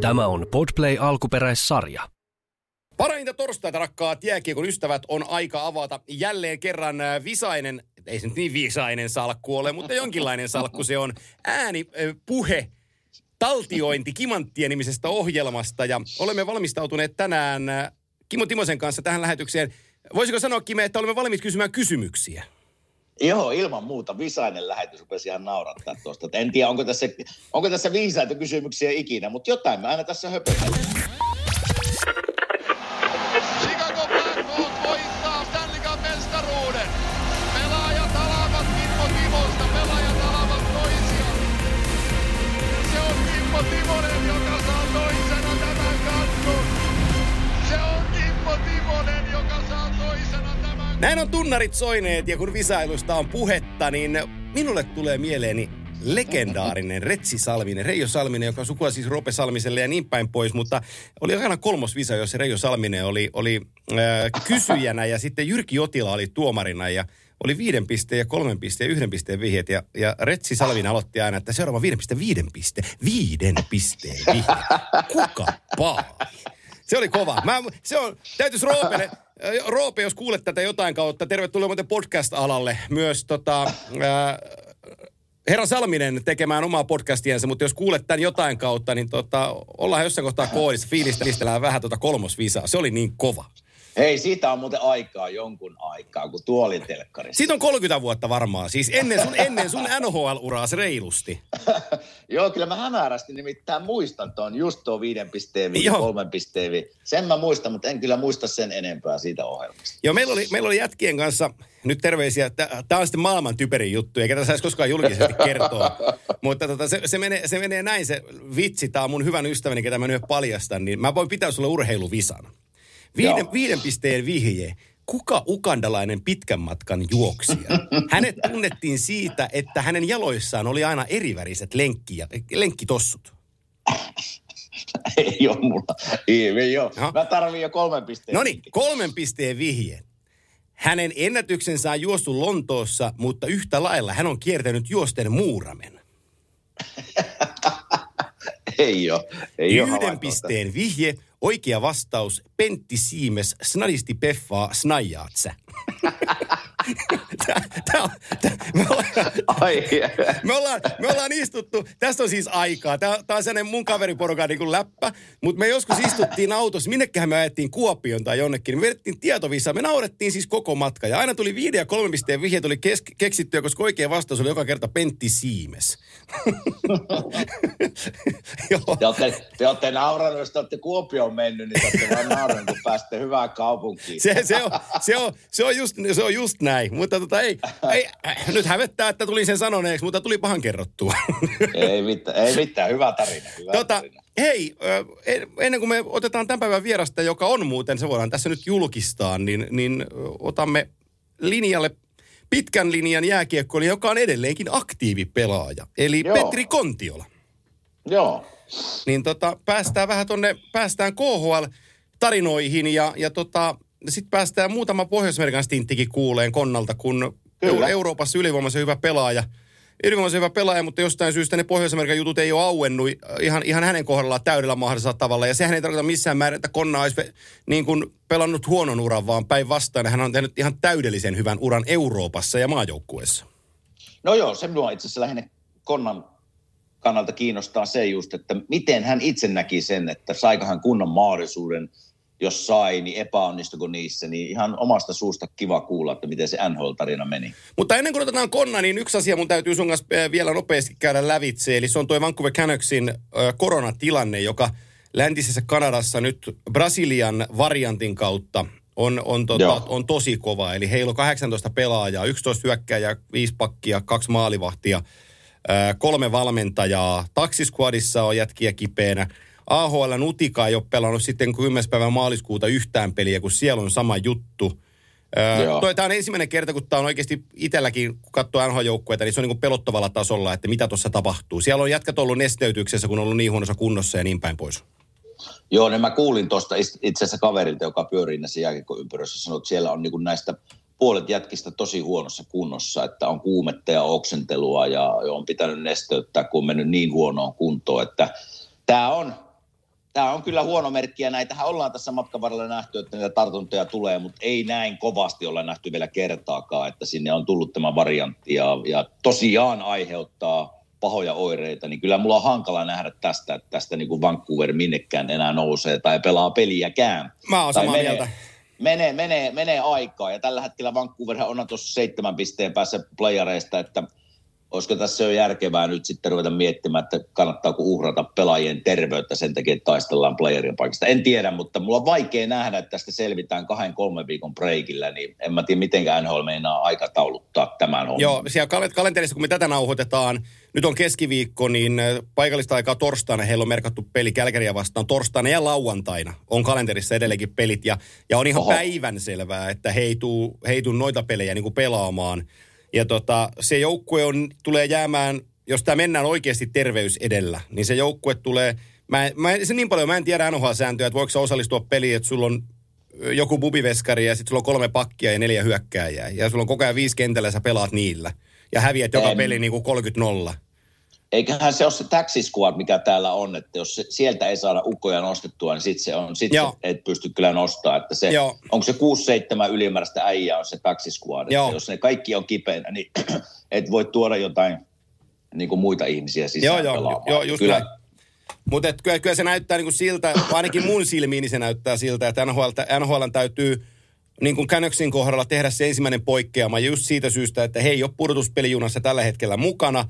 Tämä on Podplay alkuperäissarja. Parainta torstaita, rakkaat jääkiekon ystävät, on aika avata jälleen kerran äh, visainen, ei se nyt niin visainen salkku ole, mutta jonkinlainen salkku se on. Ääni, puhe, taltiointi Kimanttien nimisestä ohjelmasta ja olemme valmistautuneet tänään äh, Kimo Timosen kanssa tähän lähetykseen. Voisiko sanoa, Kime, että olemme valmiit kysymään kysymyksiä? Joo, ilman muuta. Visainen lähetys rupesi ihan naurattaa tuosta. En tiedä, onko tässä, onko tässä viisaita kysymyksiä ikinä, mutta jotain mä aina tässä höpötän. Näin on tunnarit soineet ja kun visailusta on puhetta, niin minulle tulee mieleeni legendaarinen Retsi Salminen, Reijo Salminen, joka on sukua siis Rope Salmiselle ja niin päin pois, mutta oli aina kolmos visa, jossa Reijo Salminen oli, oli äh, kysyjänä ja sitten Jyrki Jotila oli tuomarina ja oli viiden pisteen ja kolmen pisteen ja yhden pisteen vihjeet ja, ja Retsi Salminen aloitti aina, että seuraava viiden pisteen, viiden pisteen, viiden pisteen vihje. Kuka paali? Se oli kova. Mä, se on, täytyisi Roopelle, Roope, jos kuulet tätä jotain kautta, tervetuloa muuten podcast-alalle myös tota, Herra Salminen tekemään omaa podcastiensa, mutta jos kuulet tämän jotain kautta, niin tota, ollaan jossain kohtaa koodissa, fiilistellään vähän tota kolmosvisaa. Se oli niin kova. Hei, siitä on muuten aikaa jonkun aikaa, kun tuo oli telkkarissa. Siitä on 30 vuotta varmaan, siis ennen sun, ennen sun NHL-uraas reilusti. Joo, kyllä mä hämärästi nimittäin muistan tuon, just tuo viiden pisteen vi, Joo. kolmen pisteen vi. Sen mä muistan, mutta en kyllä muista sen enempää siitä ohjelmasta. Joo, meillä oli, meillä oli jätkien kanssa nyt terveisiä. Tämä on sitten maailman typerin juttu, eikä tässä saisi koskaan julkisesti kertoa. Mutta tota, se, se, menee, se menee näin se vitsi. Tämä on mun hyvän ystäväni, ketä mä nyt paljastan. Niin mä voin pitää sulle urheiluvisan. Viiden, Joo. viiden pisteen vihje. Kuka ukandalainen pitkän matkan juoksija? Hänet tunnettiin siitä, että hänen jaloissaan oli aina eriväriset lenkki, lenkkitossut. ei ole mulla. Ei, ei ole. Aha. Mä tarviin jo kolmen pisteen. No niin, kolmen pisteen vihje. Hänen ennätyksensä on juostu Lontoossa, mutta yhtä lailla hän on kiertänyt juosten muuramen. Ei ole. Ei ole Yhden havaintoa pisteen vihje, oikea vastaus, Pentti Siimes, snadisti peffaa, snajaat sä. Tää- tää on- tää- me, ollaan. Ai, me, ollaan, me ollaan istuttu, tästä on siis aikaa, tämä, on sellainen mun kaveriporukan niin kuin läppä, mutta me joskus istuttiin autossa, minnekähän me ajettiin Kuopioon tai jonnekin, me vedettiin tietovissa, me naurettiin siis koko matka ja aina tuli viiden ja kolmen pisteen vihje tuli kes, keksittyä, koska oikea vastaus oli joka kerta Pentti Siimes. Te olette, te olette nauranut, jos te olette Kuopioon mennyt, niin te olette vaan nauranut, kun pääsette hyvään kaupunkiin. Se, se, on, se, on, se, on just, se on just näin. Mutta tota, ei, ei, äh, nyt hävettää, että tulin sen sanoneeksi, mutta tuli pahan kerrottua. Ei mitään, ei mitään. Hyvä tarina. Hyvä tota, tarina. hei, ennen kuin me otetaan tämän päivän vierasta, joka on muuten, se voidaan tässä nyt julkistaa, niin, niin otamme linjalle pitkän linjan jääkiekkoilija, joka on edelleenkin aktiivipelaaja. Eli Joo. Petri Kontiola. Joo. Niin tota, päästään vähän tonne, päästään KHL-tarinoihin ja, ja tota, sitten päästään muutama Pohjois-Amerikan stinttikin kuuleen Konnalta, kun Kyllä. Euroopassa ylivoimaisen hyvä pelaaja. Ylivoimaisen hyvä pelaaja, mutta jostain syystä ne Pohjois-Amerikan jutut ei ole auennut ihan, ihan hänen kohdallaan täydellä mahdollisella tavalla. Ja sehän ei tarkoita missään määrin, että Konna olisi niin kuin pelannut huonon uran, vaan päinvastoin hän on tehnyt ihan täydellisen hyvän uran Euroopassa ja maajoukkueessa. No joo, se minua itse asiassa lähinnä Konnan kannalta kiinnostaa se just, että miten hän itse näki sen, että saiko hän kunnon mahdollisuuden, jos sai, niin epäonnistuiko niissä, niin ihan omasta suusta kiva kuulla, että miten se NHL-tarina meni. Mutta ennen kuin otetaan konna, niin yksi asia mun täytyy sun kanssa äh, vielä nopeasti käydä lävitse. Eli se on tuo Vancouver Canucksin äh, koronatilanne, joka läntisessä Kanadassa nyt Brasilian variantin kautta on, on, tota, Joo. on tosi kova. Eli heillä on 18 pelaajaa, 11 hyökkääjää, 5 pakkia, kaksi maalivahtia, äh, kolme valmentajaa. Taksisquadissa on jätkiä kipeänä. AHL Nutika ei ole pelannut sitten 10. päivä maaliskuuta yhtään peliä, kun siellä on sama juttu. Joo. Tämä on ensimmäinen kerta, kun tämä on oikeasti itselläkin, kun katsoo NHL-joukkueita, niin se on niin pelottavalla tasolla, että mitä tuossa tapahtuu. Siellä on jätkät ollut nesteytyksessä, kun on ollut niin huonossa kunnossa ja niin päin pois. Joo, niin mä kuulin tuosta itse asiassa kaverilta, joka pyörii näissä jääkiekkoympyröissä, sanoi, että siellä on niin kuin näistä puolet jätkistä tosi huonossa kunnossa, että on kuumetta ja oksentelua ja on pitänyt nesteyttää, kun on mennyt niin huonoon kuntoon, että tämä on tämä on kyllä huono merkki ja näitähän ollaan tässä matkan varrella nähty, että niitä tartuntoja tulee, mutta ei näin kovasti olla nähty vielä kertaakaan, että sinne on tullut tämä variantti ja, ja tosiaan aiheuttaa pahoja oireita, niin kyllä mulla on hankala nähdä tästä, että tästä niin kuin Vancouver minnekään enää nousee tai pelaa peliäkään. Mä oon Tai samaa menee, mieltä. Menee, menee, menee aikaa ja tällä hetkellä Vancouver on tuossa seitsemän pisteen päässä playareista, että olisiko tässä jo järkevää nyt sitten ruveta miettimään, että kannattaako uhrata pelaajien terveyttä sen takia, että taistellaan playerien paikasta. En tiedä, mutta mulla on vaikea nähdä, että tästä selvitään kahden kolmen viikon breikillä, niin en mä tiedä, miten NHL meinaa aikatauluttaa tämän homman. Joo, siellä kal- kalenterissa, kun me tätä nauhoitetaan, nyt on keskiviikko, niin paikallista aikaa torstaina heillä on merkattu peli Kälkäriä vastaan. Torstaina ja lauantaina on kalenterissa edelleenkin pelit. Ja, ja on ihan Oho. päivän selvää, että he ei tuu, he ei tuu noita pelejä niin kuin pelaamaan. Ja tota, se joukkue on, tulee jäämään, jos tämä mennään oikeasti terveys edellä, niin se joukkue tulee, mä, mä, se niin paljon, mä en tiedä NHL-sääntöjä, että voiko sä osallistua peliin, että sulla on joku bubiveskari ja sitten sulla on kolme pakkia ja neljä hyökkääjää. Ja sulla on koko ajan viisi kentällä ja sä pelaat niillä. Ja häviät joka En- peli niin kuin 30-0. Eiköhän se ole se taxi squad, mikä täällä on, että jos se, sieltä ei saada ukkoja nostettua, niin sitten se on, sit se et pysty kyllä nostaa. Että se, Joo. onko se 6-7 ylimääräistä äijää on se taxi squad. Että Joo. jos ne kaikki on kipeänä, niin et voi tuoda jotain niin kuin muita ihmisiä sisään Joo, joo, pelaamaan. joo, just kyllä, näin. Mutta kyllä, kyllä se näyttää niin kuin siltä, ainakin mun silmiin niin se näyttää siltä, että NHL, NHL täytyy niin kuin Canucksin kohdalla tehdä se ensimmäinen poikkeama just siitä syystä, että he ei ole pudotuspelijunassa tällä hetkellä mukana.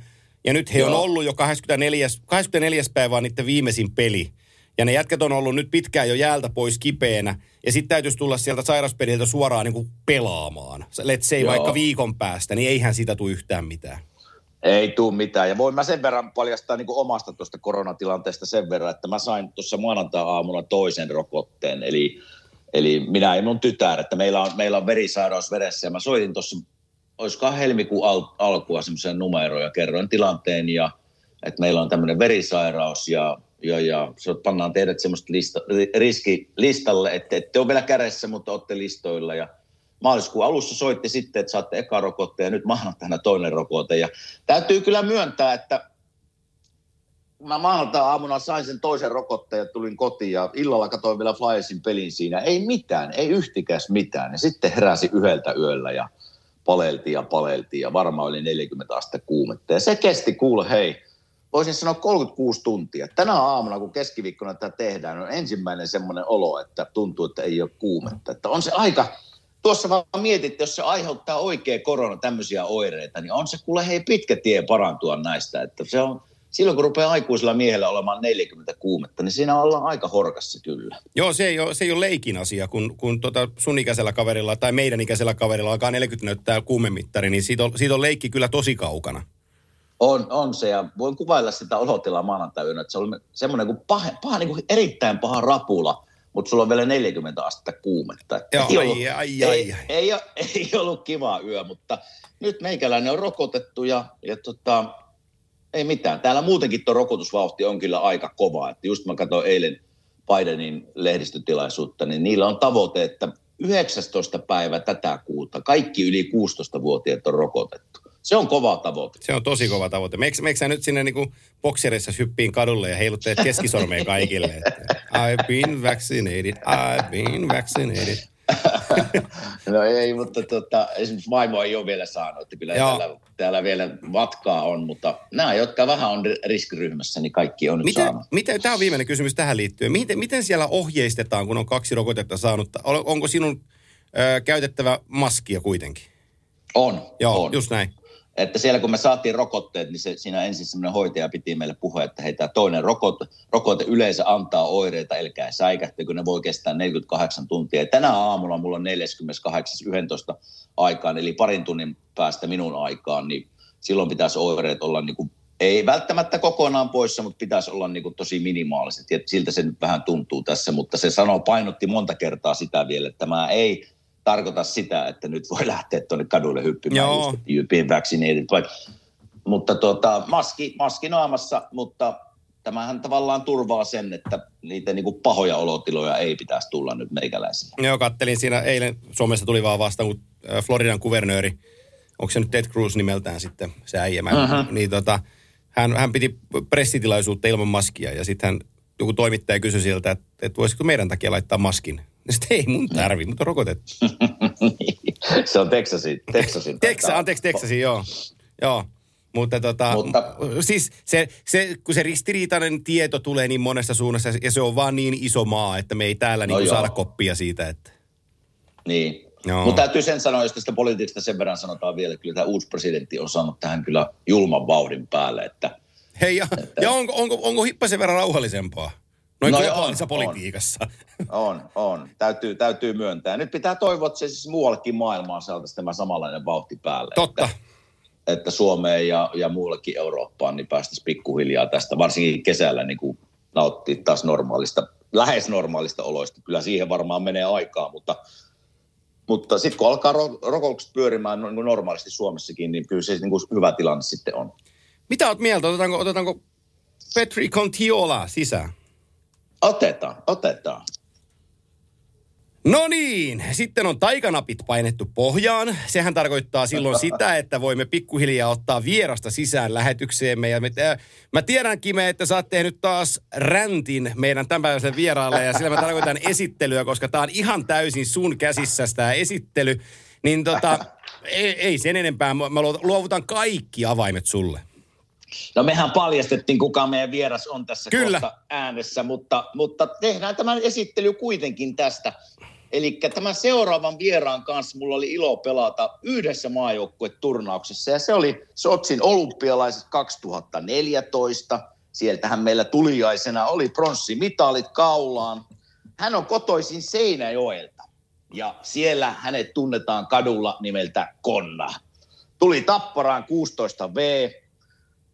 Ja nyt he on Joo. ollut jo 24. 24. päivä on niiden viimeisin peli. Ja ne jätkät on ollut nyt pitkään jo jäältä pois kipeänä. Ja sitten täytyisi tulla sieltä sairaspeliltä suoraan niin kuin pelaamaan. Let's say Joo. vaikka viikon päästä, niin eihän siitä tule yhtään mitään. Ei tuu mitään. Ja voin mä sen verran paljastaa niin kuin omasta tuosta koronatilanteesta sen verran, että mä sain tuossa maanantai-aamuna toisen rokotteen. Eli, eli minä ja mun tytär, että meillä on, meillä on verisairaus veressä. Ja mä soitin tuossa, olisikohan helmikuun al- alkua semmoisen numeroon ja kerroin tilanteen. Ja että meillä on tämmöinen verisairaus ja, ja, ja se pannaan teidät semmoista lista, ri- riskilistalle, että ette ole vielä kädessä, mutta olette listoilla. Ja maaliskuun alussa soitti sitten, että saatte eka rokotteen ja nyt maanantaina toinen rokote. Ja täytyy kyllä myöntää, että mä maanantai-aamuna sain sen toisen rokotteen ja tulin kotiin ja illalla katsoin vielä Flyersin pelin siinä. Ei mitään, ei yhtikäs mitään. Ja sitten heräsi yhdeltä yöllä ja paleltiin ja paleltiin ja varmaan oli 40 astetta kuumetta. Ja se kesti, kuule hei, voisin sanoa 36 tuntia. Tänä aamuna, kun keskiviikkona tätä tehdään, on ensimmäinen semmoinen olo, että tuntuu, että ei ole kuumetta. Että on se aika, tuossa vaan mietit, jos se aiheuttaa oikea korona tämmöisiä oireita, niin on se kuule hei pitkä tie parantua näistä. Että se on, silloin kun rupeaa aikuisella miehellä olemaan 40 kuumetta, niin siinä ollaan aika horkassa kyllä. Joo, se ei ole, se ei ole leikin asia, kun, kun tota sun ikäisellä kaverilla tai meidän ikäisellä kaverilla alkaa 40 näyttää kuumemittari, niin siitä on, siitä on leikki kyllä tosi kaukana. On, on se, ja voin kuvailla sitä olotilaa maanantaina, että se oli semmoinen kuin paha, paha niin kuin erittäin paha rapula, mutta sulla on vielä 40 astetta kuumetta. Joo, ei, ollut, ai, ai, ei, ai. Ei, ole, ei ollut kiva yö, mutta nyt meikäläinen on rokotettu ja, ja tota, ei mitään. Täällä muutenkin tuo rokotusvauhti on kyllä aika kova. Että just mä katsoin eilen Bidenin lehdistötilaisuutta, niin niillä on tavoite, että 19. päivä tätä kuuta kaikki yli 16-vuotiaat on rokotettu. Se on kova tavoite. Se on tosi kova tavoite. Meikö, nyt sinne niinku bokserissa hyppiin kadulle ja heiluttelet keskisormea kaikille? Että, I've been vaccinated, I've been vaccinated. No ei, mutta tota, esimerkiksi vaimo ei ole vielä saanut, että kyllä Joo. täällä, täällä, vielä matkaa on, mutta nämä, jotka vähän on riskiryhmässä, niin kaikki on nyt Miten, saanut. miten, tämä on viimeinen kysymys tähän liittyen. Miten, miten siellä ohjeistetaan, kun on kaksi rokotetta saanut? On- Onko sinun ö, käytettävä maskia kuitenkin? On, Joo, on. just näin. Että siellä kun me saatiin rokotteet, niin se, siinä ensin semmoinen hoitaja piti meille puhua, että hei, tämä toinen rokote, rokote yleensä antaa oireita, älkää säikähtä, kun ne voi kestää 48 tuntia. Ja tänä aamulla mulla on 48.11 aikaan, eli parin tunnin päästä minun aikaan, niin silloin pitäisi oireet olla niin kuin, ei välttämättä kokonaan poissa, mutta pitäisi olla niin kuin tosi minimaaliset. Ja siltä se nyt vähän tuntuu tässä, mutta se sanoo, painotti monta kertaa sitä vielä, että tämä ei tarkoita sitä, että nyt voi lähteä tuonne kadulle hyppimään Joo. just, you've been vaccinated. Vaikka, mutta tuota, maski, maski naamassa, mutta tämähän tavallaan turvaa sen, että niitä niin kuin pahoja olotiloja ei pitäisi tulla nyt meikäläisille. Joo, kattelin siinä eilen, Suomessa tuli vaan vastaan, kun Floridan kuvernööri, onko se nyt Ted Cruz nimeltään sitten, se äijä, Mhm. niin tota, hän, hän piti pressitilaisuutta ilman maskia ja sitten hän joku toimittaja kysyi siltä, että, että voisiko meidän takia laittaa maskin. Sitten ei mun tarvi, mutta on rokotettu. se on Texasin. Texasin Teksa, anteeksi Texasin, joo. Joo. Mutta, tota, Mutta- siis se, se, kun se ristiriitainen tieto tulee niin monesta suunnasta ja se on vaan niin iso maa, että me ei täällä No niin saada koppia siitä, että Niin. Joo. Mutta täytyy sen sanoa, jos tästä politiikasta sen verran sanotaan vielä, että kyllä tämä uusi presidentti on saanut tähän kyllä julman vauhdin päälle, että hei ja, ja onko, onko, onko hippasen verran rauhallisempaa? Noin No globaalissa on, politiikassa. on, on. Täytyy, täytyy myöntää. Nyt pitää toivoa, että se siis muuallekin maailmaan saataisiin tämä samanlainen vauhti päälle. Totta. Että, että Suomeen ja, ja muullekin Eurooppaan niin päästäisiin pikkuhiljaa tästä, varsinkin kesällä niin kuin nauttia taas normaalista, lähes normaalista oloista. Kyllä siihen varmaan menee aikaa, mutta, mutta sitten kun alkaa ro- rokoukset pyörimään no- normaalisti Suomessakin, niin kyllä se niin kuin hyvä tilanne sitten on. Mitä oot mieltä? Otetaanko, otetaanko Petri Contiola sisään? Otetaan, otetaan. No niin, sitten on taikanapit painettu pohjaan. Sehän tarkoittaa silloin sitä, että voimme pikkuhiljaa ottaa vierasta sisään lähetykseemme. Ja me, äh, mä tiedän, Kime, että sä oot tehnyt taas räntin meidän tämänpäiväiselle vieraalle. Ja sillä mä tarkoitan esittelyä, koska tää on ihan täysin sun käsissä tämä esittely. Niin tota, ei, ei sen enempää. Mä luovutan kaikki avaimet sulle. No mehän paljastettiin, kuka meidän vieras on tässä Kyllä. kohta äänessä, mutta, mutta tehdään tämän esittely kuitenkin tästä. Eli tämän seuraavan vieraan kanssa mulla oli ilo pelata yhdessä maajoukkueturnauksessa ja se oli Sotsin olympialaiset 2014. Sieltähän meillä tuliaisena oli pronssimitallit kaulaan. Hän on kotoisin Seinäjoelta ja siellä hänet tunnetaan kadulla nimeltä Konna. Tuli Tapparaan 16V,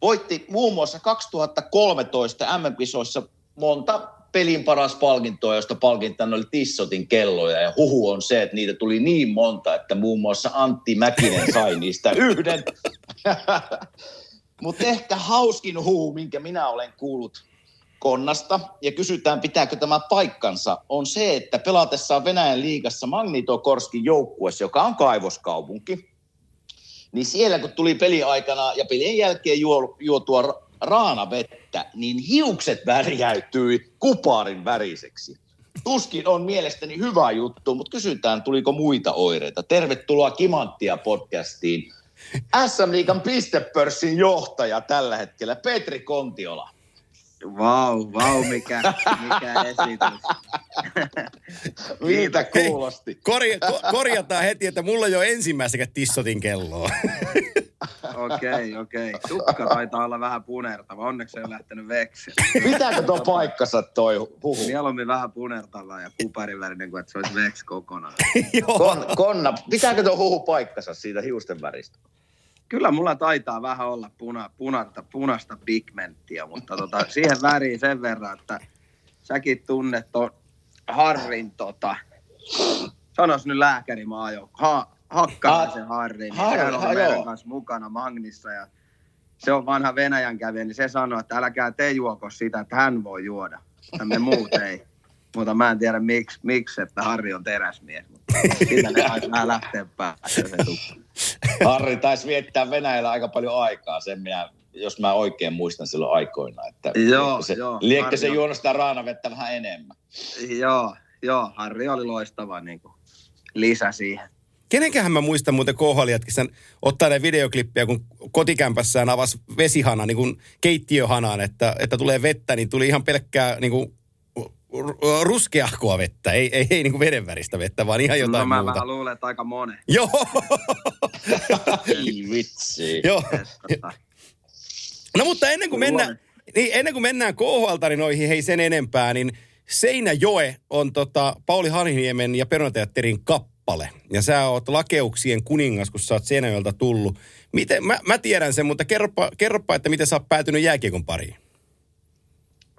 voitti muun muassa 2013 MM-kisoissa monta pelin paras palkintoa, josta palkintana oli Tissotin kelloja. Ja huhu on se, että niitä tuli niin monta, että muun muassa Antti Mäkinen sai niistä yhden. Mutta ehkä hauskin huhu, minkä minä olen kuullut Konnasta, ja kysytään pitääkö tämä paikkansa, on se, että pelatessaan Venäjän liigassa Magnitogorskin joukkueessa, joka on kaivoskaupunki, niin siellä kun tuli peli aikana ja pelin jälkeen juo, juotua ra- raanavettä, niin hiukset värjäytyi kuparin väriseksi. Tuskin on mielestäni hyvä juttu, mutta kysytään, tuliko muita oireita. Tervetuloa Kimanttia podcastiin. SM Liikan pistepörssin johtaja tällä hetkellä, Petri Kontiola. Vau, vau, mikä, mikä esitys. Miltä kuulosti? Korja, ko, korjataan heti, että mulla ei ole ensimmäistäkään Tissotin kelloa. Okei, okei. Tukka taitaa olla vähän punertava. Onneksi ei ole lähtenyt veksellä. Pitääkö tuo paikkansa toi huhu? Mieluummin vähän punertava ja kuparivärinen kuin että se olisi veks kokonaan. Kon, konna, pitääkö tuo huhu paikkansa siitä hiusten väristä? Kyllä mulla taitaa vähän olla puna, punasta, punasta pigmenttiä, mutta tota, siihen väriin sen verran, että säkin tunnet ton Harrin, tota, sanos nyt lääkärimaajoukko, ha, Hakkaraisen Harrin, niin ha, oli meidän joo. kanssa mukana Magnissa ja se on vanha Venäjän kävijä, niin se sanoi, että älkää te juoko sitä, että hän voi juoda, että me muut ei. Mutta mä en tiedä miksi, miksi että Harri on teräsmies, mutta sillä ne lähteä päästä se tukka. Harri taisi viettää Venäjällä aika paljon aikaa, sen minä, jos mä oikein muistan silloin aikoina. Että Joo, se, joo. Liekkö Harri se on- juonut sitä raanavettä vähän enemmän? Joo, joo, Harri oli loistava niin kuin, lisä siihen. Kenenkähän mä muistan muuten KHL sen ottaa ne videoklippejä, kun kotikämpässään avasi vesihana, niin kuin keittiöhanaan, että, että tulee vettä, niin tuli ihan pelkkää niin kuin, ruskeahkoa vettä, ei, ei, ei niin kuin vedenväristä vettä, vaan ihan jotain no, mä muuta. vähän luulen, että aika monen. Joo, Ei vitsi. joo. No mutta ennen kuin mennään, niin ennen kuin mennään KHL-tarinoihin, hei sen enempää, niin Seinäjoe on tota Pauli Hanhiniemen ja Perunateatterin kappale. Ja sä oot lakeuksien kuningas, kun sä oot Seinäjoelta tullut. Miten, mä, mä tiedän sen, mutta kerropa, kerropa, että miten sä oot päätynyt jääkiekon pariin.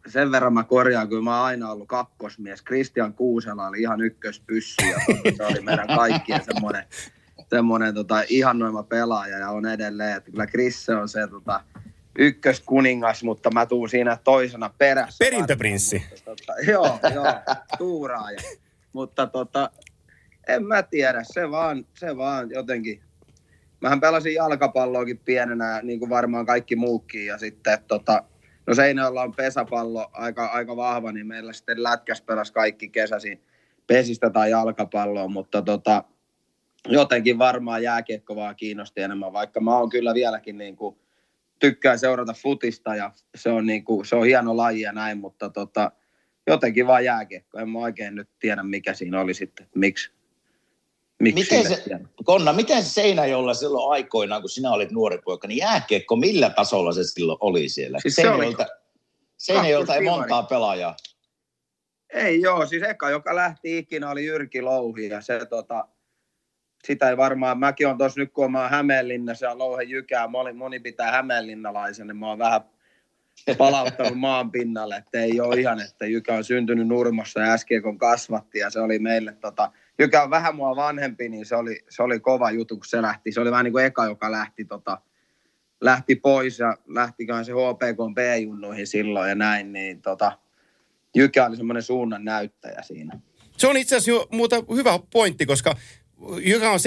Sen verran mä korjaan, kyllä mä oon aina ollut kakkosmies. Christian Kuusela oli ihan ykköspyssy ja se oli meidän kaikkien semmoinen, semmoinen tota, ihannoima pelaaja ja on edelleen. Että kyllä Chris on se tota, ykköskuningas, mutta mä tuun siinä toisena perässä. Perintöprinssi. Mutta, tota, joo, joo, tuuraaja. Mutta tota, en mä tiedä, se vaan, se vaan jotenkin. Mähän pelasin jalkapalloakin pienenä, niin kuin varmaan kaikki muukin, ja sitten tota, no Seinäjoella on pesäpallo aika, aika vahva, niin meillä sitten lätkäs pelasi kaikki kesäsi pesistä tai jalkapalloa, mutta tota, jotenkin varmaan jääkiekko vaan kiinnosti enemmän, vaikka mä oon kyllä vieläkin niin kuin, tykkään seurata futista ja se on, niin kuin, se on hieno laji ja näin, mutta tota, jotenkin vaan jääkiekko. En mä oikein nyt tiedä, mikä siinä oli sitten, miksi. Miksi Miten se. Konna, miten se Seinäjoella silloin aikoinaan, kun sinä olit nuori poika, niin jääkiekko, millä tasolla se silloin oli siellä? Siis se oli Seinäjoelta, Seinäjoelta ei montaa pelaajaa. Ei joo, siis eka, joka lähti ikinä, oli Jyrki Louhi ja se tota, sitä ei varmaan, mäkin on tuossa nyt kun mä oon Hämeenlinnassa ja Louhen Jykää, moni, moni pitää Hämeenlinnalaisen, niin mä oon vähän palauttanut maan pinnalle, että ei ole ihan, että Jykä on syntynyt Nurmassa ja äsken kun kasvatti ja se oli meille tota, Jykä on vähän mua vanhempi, niin se oli, se oli kova juttu, kun se lähti. Se oli vähän niin kuin eka, joka lähti, tota, lähti pois ja lähtiköhän se HPK B-junnuihin silloin ja näin, niin tota, Jykä oli semmoinen suunnan näyttäjä siinä. Se on itse asiassa jo muuta hyvä pointti, koska Jykä on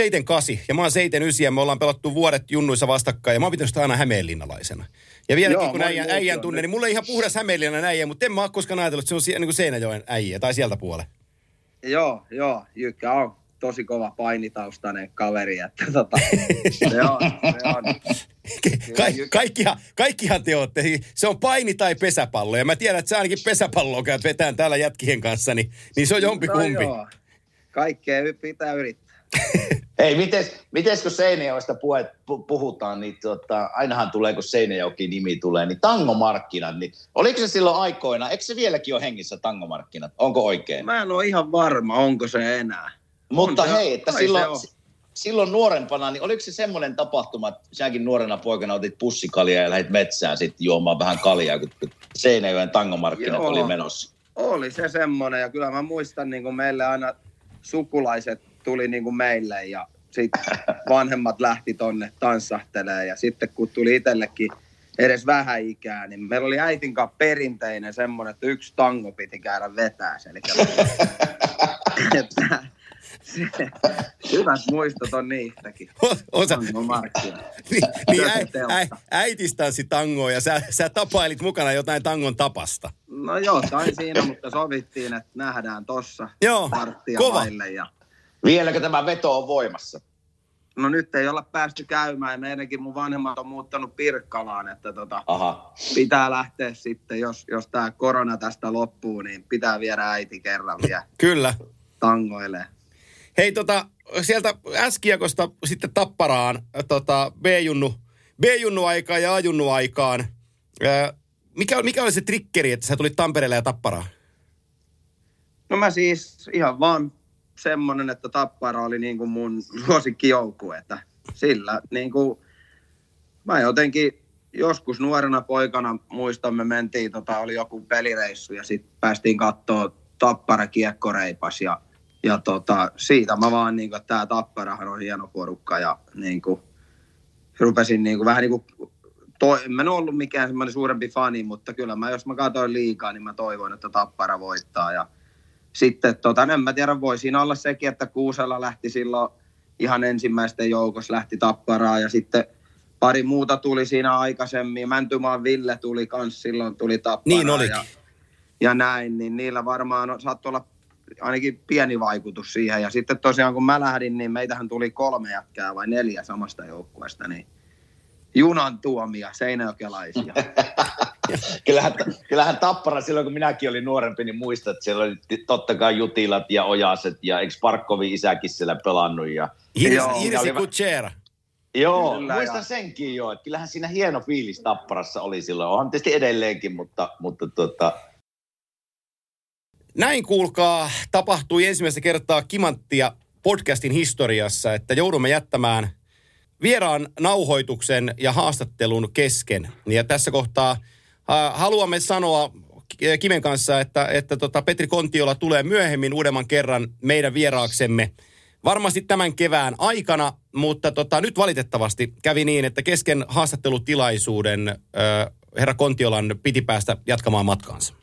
7-8 ja mä oon 7-9 ja me ollaan pelattu vuodet junnuissa vastakkain ja mä oon pitänyt sitä aina hämeenlinnalaisena. Ja vieläkin Joo, kun äijän, äijän tunne, niin mulla ei ihan puhdas hämeenlinnan äijä, mutta en mä ole koskaan ajatellut, että se on niin kuin Seinäjoen äijä tai sieltä puolella. Joo, joo, Jykkä on tosi kova painitaustainen kaveri, että tota, se on, se on. Ka- kaikkihan, kaikkihan te ootte. Se on paini tai pesäpallo. Ja mä tiedän, että sä ainakin pesäpalloa käyt vetään täällä jätkien kanssa, niin, niin se on. No joo, kaikkea pitää yrittää. Ei, mites, mites kun Seinäjoesta puhet, pu- puhutaan, niin tota, ainahan tulee, kun Seinäjoki nimi tulee, niin tangomarkkinat, niin oliko se silloin aikoina, eikö se vieläkin ole hengissä tangomarkkinat, onko oikein? Mä en ole ihan varma, onko se enää. Mutta on se- hei, että silloin, silloin nuorempana, niin oliko se semmoinen tapahtuma, että sinäkin nuorena poikana otit pussikaljaa ja lähdit metsään sitten juomaan vähän kaljaa, kun Seinäjoen tangomarkkinat Joo. oli menossa? Oli se semmoinen, ja kyllä mä muistan, niin kuin meille aina sukulaiset tuli niin kuin meille, ja sitten vanhemmat lähti tonne tanssahtelee, ja sitten kun tuli itsellekin edes vähän ikää, niin meillä oli äitin kanssa perinteinen semmoinen, että yksi tango piti käydä vetää. Eli että, se, hyvät muistot on niistäkin. Osa, niin, niin äi, äi, äitis tanssi tangoa ja sä, sä tapailit mukana jotain tangon tapasta. No jotain siinä, mutta sovittiin, että nähdään tossa Joo, kova. Ja, Vieläkö tämä veto on voimassa? no nyt ei olla päästy käymään. Meidänkin mun vanhemmat on muuttanut Pirkkalaan, että tota, Aha. pitää lähteä sitten, jos, jos tämä korona tästä loppuu, niin pitää viedä äiti kerran vielä Kyllä. tangoille. Hei, tota, sieltä Äskiekosta sitten Tapparaan tota, B-junnu, B-junnu aikaan ja A-junnu aikaan. Mikä, mikä oli se triggeri, että sä tulit Tampereelle ja Tapparaan? No mä siis ihan vaan semmonen, että Tappara oli niin kuin mun suosikkijoukkue, että sillä niin kuin, mä jotenkin joskus nuorena poikana muistamme mentiin, tota, oli joku pelireissu ja sitten päästiin katsoa Tappara kiekkoreipas ja, ja tota, siitä mä vaan niin kuin, tää Tapparahan on hieno porukka ja niin kuin, rupesin niin kuin, vähän niin kuin toi, en ollut mikään semmoinen suurempi fani, mutta kyllä mä, jos mä katsoin liikaa, niin mä toivon, että Tappara voittaa. Ja sitten, tota, no en mä tiedä, voi siinä olla sekin, että Kuusella lähti silloin ihan ensimmäisten joukossa lähti Tapparaa ja sitten pari muuta tuli siinä aikaisemmin. Mäntymaan Ville tuli kans silloin, tuli Tapparaa. Niin olikin. Ja, ja näin, niin niillä varmaan on- saattoi olla ainakin pieni vaikutus siihen. Ja sitten tosiaan kun mä lähdin, niin meitähän tuli kolme jätkää vai neljä samasta joukkueesta, niin junan tuomia seinäjokelaisia. Kyllähän, kyllähän Tappara silloin, kun minäkin olin nuorempi, niin muistat, että siellä oli totta kai Jutilat ja Ojaset ja eikö Parkkovin isäkin siellä pelannut. Ja... Irsi, Joo. Irsi Oli va- Kutschera. Joo, Kyllä, muistan ja- senkin jo, että kyllähän siinä hieno fiilis Tapparassa oli silloin. Onhan tietysti edelleenkin, mutta, mutta tota, Näin kuulkaa tapahtui ensimmäistä kertaa Kimanttia podcastin historiassa, että joudumme jättämään vieraan nauhoituksen ja haastattelun kesken. Ja tässä kohtaa äh, haluamme sanoa Kimen kanssa, että, että tota Petri Kontiola tulee myöhemmin uudemman kerran meidän vieraaksemme. Varmasti tämän kevään aikana, mutta tota, nyt valitettavasti kävi niin, että kesken haastattelutilaisuuden äh, herra Kontiolan piti päästä jatkamaan matkaansa.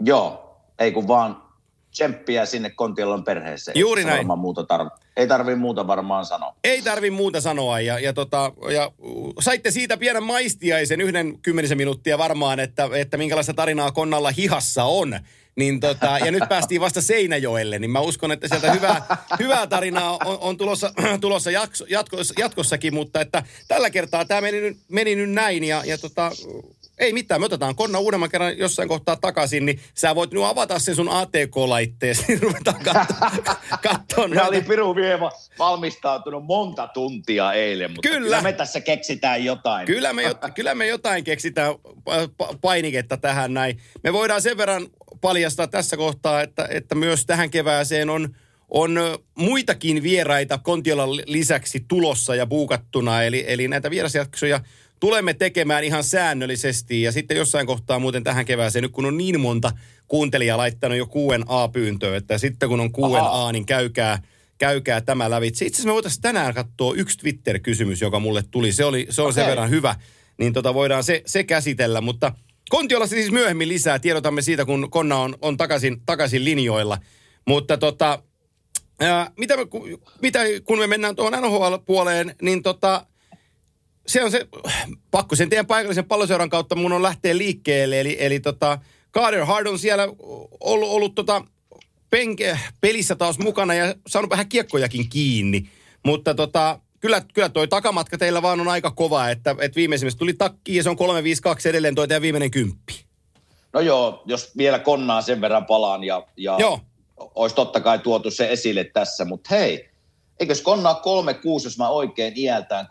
joo, ei kun vaan tsemppiä sinne Kontiolon perheeseen. Juuri näin. Varmaan muuta tarvitse. Ei tarvi muuta varmaan sanoa. Ei tarvi muuta sanoa ja, ja, tota, ja saitte siitä pienen maistiaisen yhden kymmenisen minuuttia varmaan, että, että minkälaista tarinaa Konnalla hihassa on. Niin tota, ja nyt päästiin vasta Seinäjoelle, niin mä uskon, että sieltä hyvää, hyvää tarinaa on, on tulossa, tulossa jakso, jatkos, jatkossakin, mutta että tällä kertaa tämä meni, meni nyt näin ja, ja tota, ei mitään, me otetaan Konna uudemman kerran jossain kohtaa takaisin, niin sä voit nyt avata sen sun ATK-laitteesi, niin ruvetaan katsomaan. Mä olin Piru Vieva valmistautunut monta tuntia eilen, mutta Kyllä. kyllä, me tässä keksitään jotain. Kyllä me, jot- kyllä me jotain keksitään pa- pa- painiketta tähän näin. Me voidaan sen verran paljastaa tässä kohtaa, että, että myös tähän kevääseen on, on muitakin vieraita Kontiolan lisäksi tulossa ja buukattuna. Eli, eli näitä vierasjaksoja tulemme tekemään ihan säännöllisesti. Ja sitten jossain kohtaa muuten tähän kevääseen, nyt kun on niin monta kuuntelijaa laittanut jo kuuden A-pyyntöä, että sitten kun on kuuden Aha. A, niin käykää, käykää tämä lävitse. Itse asiassa me voitaisiin tänään katsoa yksi Twitter-kysymys, joka mulle tuli. Se, oli, se on sen Okei. verran hyvä, niin tota voidaan se, se käsitellä. Mutta Kontiolassa siis myöhemmin lisää. Tiedotamme siitä, kun Konna on, on takaisin, takaisin linjoilla. Mutta tota, ää, mitä, me, ku- mitä kun me mennään tuohon NHL-puoleen, niin tota, se on se, pakko sen teidän paikallisen palloseuran kautta mun on lähteä liikkeelle. Eli, eli tota, Carter Hard on siellä ollut, ollut tota, penke, pelissä taas mukana ja saanut vähän kiekkojakin kiinni. Mutta tota, kyllä, kyllä toi takamatka teillä vaan on aika kova, että, että viimeisimmässä tuli takki ja se on 352 edelleen toi teidän viimeinen kymppi. No joo, jos vielä Konnaa sen verran palaan ja, ja Joo. olisi totta kai tuotu se esille tässä, mutta hei, eikös Konna ole 3-6, jos mä oikein iältään 3-6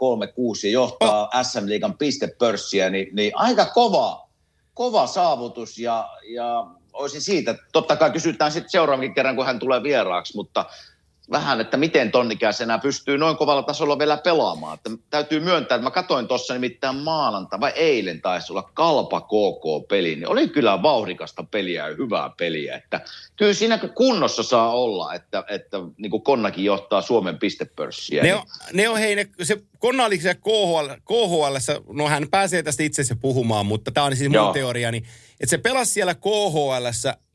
ja johtaa oh. SM Liigan pistepörssiä, niin, niin aika kova, kova saavutus ja, ja olisin siitä, totta kai kysytään sitten seuraavankin kerran, kun hän tulee vieraaksi, mutta vähän, että miten tonnikäisenä pystyy noin kovalla tasolla vielä pelaamaan. Että täytyy myöntää, että mä katsoin tuossa nimittäin maananta vai eilen taisi olla Kalpa KK-peli, niin oli kyllä vauhdikasta peliä ja hyvää peliä. Että kyllä siinä kunnossa saa olla, että, että niin kuin Konnakin johtaa Suomen pistepörssiä. Ne on, ne on hei, ne, se Konna oli siellä KHL, KHL, no hän pääsee tästä itse puhumaan, mutta tämä on siis mun Joo. teoriani, että se pelasi siellä KHL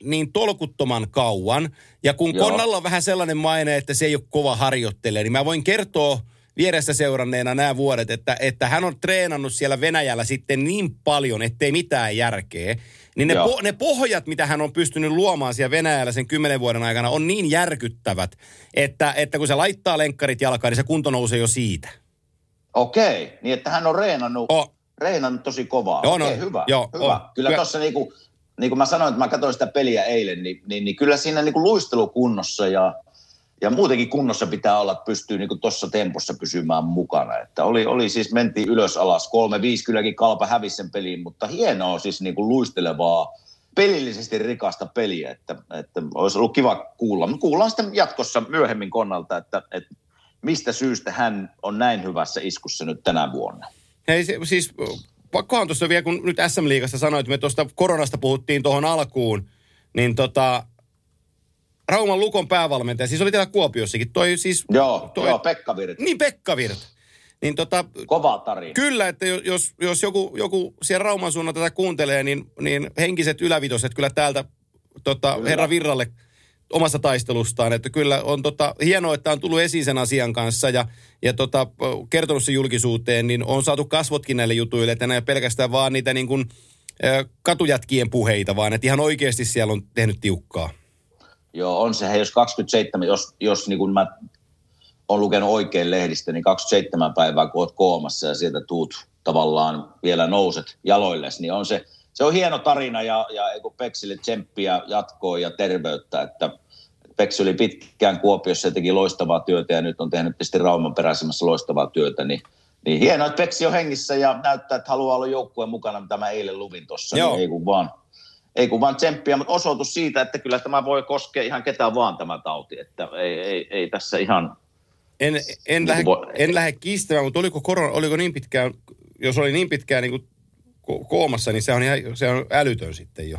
niin tolkuttoman kauan, ja kun Joo. Konnalla on vähän sellainen maine, että se ei ole kova harjoittelija, niin mä voin kertoa vierestä seuranneena nämä vuodet, että, että hän on treenannut siellä Venäjällä sitten niin paljon, ettei mitään järkeä. Niin ne, Joo. po, ne pohjat, mitä hän on pystynyt luomaan siellä Venäjällä sen kymmenen vuoden aikana, on niin järkyttävät, että, että kun se laittaa lenkkarit jalkaan, niin se kunto nousee jo siitä. Okei, niin että hän on reenannut, Oh. Reenannut tosi kovaa. Joo, no, Okei, hyvä, joo, hyvä. on. Kyllä tuossa niinku, niin kuin mä sanoin, että mä katsoin sitä peliä eilen, niin, niin, niin kyllä siinä niinku luistelukunnossa ja, ja muutenkin kunnossa pitää olla, että pystyy niinku tuossa tempossa pysymään mukana. Että oli, oli siis, mentiin ylös alas, kolme, viisi kylläkin kalpa hävisi sen peliin, mutta hienoa siis niinku luistelevaa, pelillisesti rikasta peliä, että, että olisi ollut kiva kuulla. Me kuullaan sitten jatkossa myöhemmin Konnalta, että, että mistä syystä hän on näin hyvässä iskussa nyt tänä vuonna. Hei se, siis pakkohan tuossa vielä, kun nyt SM-liigasta sanoit, että me tuosta koronasta puhuttiin tuohon alkuun, niin tota, Rauman Lukon päävalmentaja, siis oli täällä Kuopiossakin, toi siis... Joo, toi, joo Pekka Virta. Niin Pekka Virta. Niin tota, Kova tarina. kyllä, että jo- jos, jos joku, joku siellä Rauman suunnalta tätä kuuntelee, niin, niin henkiset ylävitoset kyllä täältä tota, Kyllä. herra Virralle omasta taistelustaan. Että kyllä on tota, hienoa, että on tullut esiin sen asian kanssa ja, ja tota, kertonut sen julkisuuteen, niin on saatu kasvotkin näille jutuille, että ole pelkästään vaan niitä niin kuin, ö, katujätkien puheita, vaan että ihan oikeasti siellä on tehnyt tiukkaa. Joo, on se, jos 27, jos, jos niin kuin mä olen lukenut oikein lehdistä, niin 27 päivää kun oot koomassa ja sieltä tuut tavallaan vielä nouset jaloilles, niin on se, se on hieno tarina ja, ja Peksille tsemppiä jatkoa ja terveyttä, että Peksi oli pitkään Kuopiossa ja teki loistavaa työtä ja nyt on tehnyt tietysti Rauman peräisemmässä loistavaa työtä, niin, niin hienoa, että Peksi on hengissä ja näyttää, että haluaa olla joukkueen mukana, mitä mä eilen luvin tuossa, niin ei kun vaan ei kun vaan tsemppiä, mutta osoitus siitä, että kyllä tämä voi koskea ihan ketään vaan tämä tauti, että ei, ei, ei tässä ihan, En, en, Niin lähde, voi- en lähde kiistämään, mutta oliko korona, oliko niin pitkään, jos oli niin pitkään niin kuin ko- koomassa, niin se on, ihan, se on älytön sitten jo.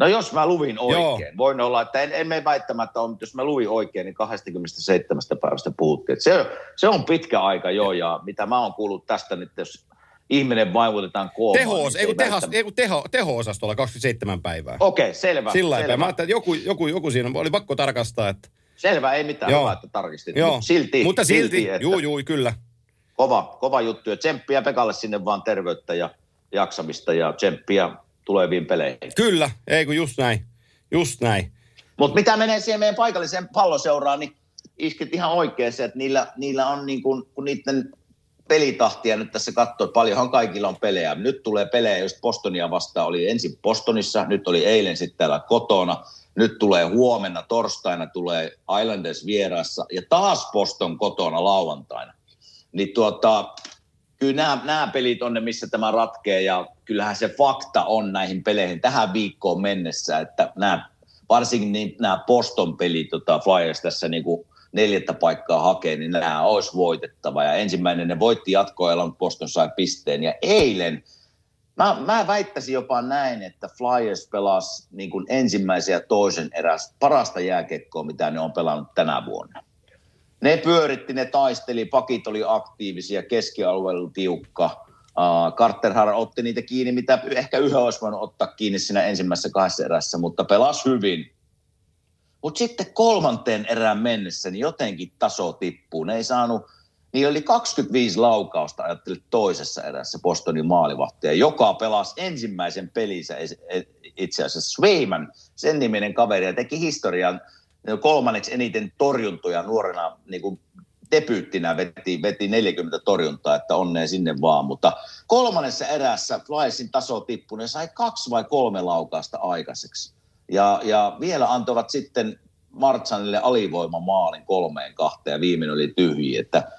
No jos mä luvin oikein, Joo. Voin olla, että en, en me väittämättä ole, mutta jos mä luvin oikein, niin 27 päivästä puhuttiin. Se, se on pitkä aika jo ja mitä mä oon kuullut tästä, niin jos ihminen vaivutetaan koomaan. Teho, niin ei tehas, ei teho, teho-osastolla 27 päivää. Okei, selvä. Sillä selvä. Mä ajattelin, että joku, joku, joku siinä oli pakko tarkastaa, että Selvä, ei mitään, Joo. hyvä, että tarkistit. Joo, Mut silti, mutta silti, silti että juu, juu, kyllä. Kova, kova juttu. Ja tsemppiä Pekalle sinne vaan terveyttä ja jaksamista ja tsemppiä tuleviin peleihin. Kyllä, ei kun just näin, just näin. Mutta mitä menee siihen meidän paikalliseen palloseuraan, niin iskit ihan oikein se, että niillä, niillä on niin kuin, kun niiden pelitahtia nyt tässä katsoo, että paljonhan kaikilla on pelejä. Nyt tulee pelejä, just Bostonia vastaan oli ensin Bostonissa, nyt oli eilen sitten täällä kotona. Nyt tulee huomenna, torstaina tulee Islanders vierassa ja taas Boston kotona lauantaina. Niin tuota, kyllä nämä, nämä pelit on ne, missä tämä ratkee ja kyllähän se fakta on näihin peleihin tähän viikkoon mennessä, että nämä, varsinkin niin, nämä Boston pelit, tota Flyers tässä niin kuin neljättä paikkaa hakee, niin nämä olisi voitettava. Ja ensimmäinen ne voitti jatkoajalla, mutta Boston sai pisteen. Ja eilen, mä, mä väittäisin jopa näin, että Flyers pelasi niin kuin ensimmäisen ja toisen eräs parasta jääkekkoa, mitä ne on pelannut tänä vuonna. Ne pyöritti, ne taisteli, pakit oli aktiivisia, keskialueella tiukka. Uh, Carter Hara otti niitä kiinni, mitä ehkä yhä olisi voinut ottaa kiinni siinä ensimmäisessä kahdessa erässä, mutta pelasi hyvin. Mutta sitten kolmanteen erään mennessä niin jotenkin taso tippuu. Ne ei saanut, niillä oli 25 laukausta, ajattelin toisessa erässä Bostonin maalivahtia, joka pelasi ensimmäisen pelinsä itse asiassa Swayman, sen niminen kaveri, ja teki historian kolmanneksi eniten torjuntoja nuorena niin kuin debyyttinä veti, veti 40 torjuntaa, että onnea sinne vaan. Mutta kolmannessa erässä Flyersin taso tippui, ne sai kaksi vai kolme laukausta aikaiseksi. Ja, ja vielä antoivat sitten Martsanille alivoimamaalin kolmeen kahteen ja viimeinen oli tyhjiä. Että,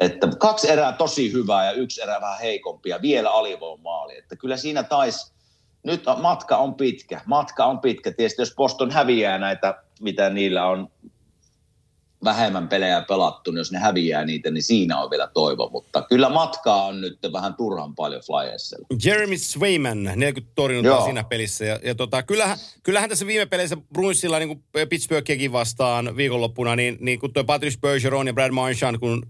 että kaksi erää tosi hyvää ja yksi erää vähän heikompi ja vielä alivoimamaali. Että kyllä siinä taisi, nyt matka on pitkä, matka on pitkä. Tietysti jos Boston häviää näitä, mitä niillä on vähemmän pelejä pelattu, niin jos ne häviää niitä, niin siinä on vielä toivo. Mutta kyllä matkaa on nyt vähän turhan paljon Flyersilla. Jeremy Swayman, 40 torjuntaa siinä pelissä. Ja, ja tota, kyllähän, kyllähän tässä viime peleissä Bruinsilla niin kuin Pittsburghiakin vastaan viikonloppuna, niin, niin kun tuo Patrice Bergeron ja Brad Marchand, kun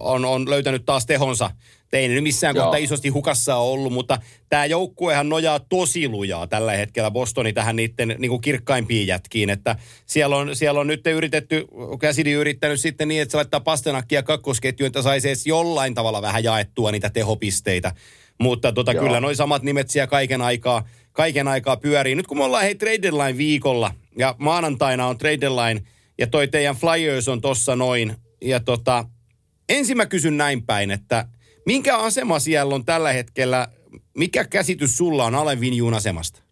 on, on löytänyt taas tehonsa, te ei ne nyt missään Joo. kohtaa isosti hukassa ollut, mutta tämä joukkuehan nojaa tosi lujaa tällä hetkellä Bostoni tähän niiden niin kuin kirkkaimpiin jätkiin, että siellä on, siellä on nyt yritetty, käsidi yrittänyt sitten niin, että se laittaa pastenakkia kakkosketjuun, että saisi edes jollain tavalla vähän jaettua niitä tehopisteitä. Mutta tota, Joo. kyllä noin samat nimet siellä kaiken aikaa, kaiken aikaa pyörii. Nyt kun me ollaan hei trade deadline viikolla ja maanantaina on trade deadline ja toi teidän Flyers on tossa noin. Ja tota, ensin mä kysyn näin päin, että minkä asema siellä on tällä hetkellä, mikä käsitys sulla on Alen Vinjuun asemasta?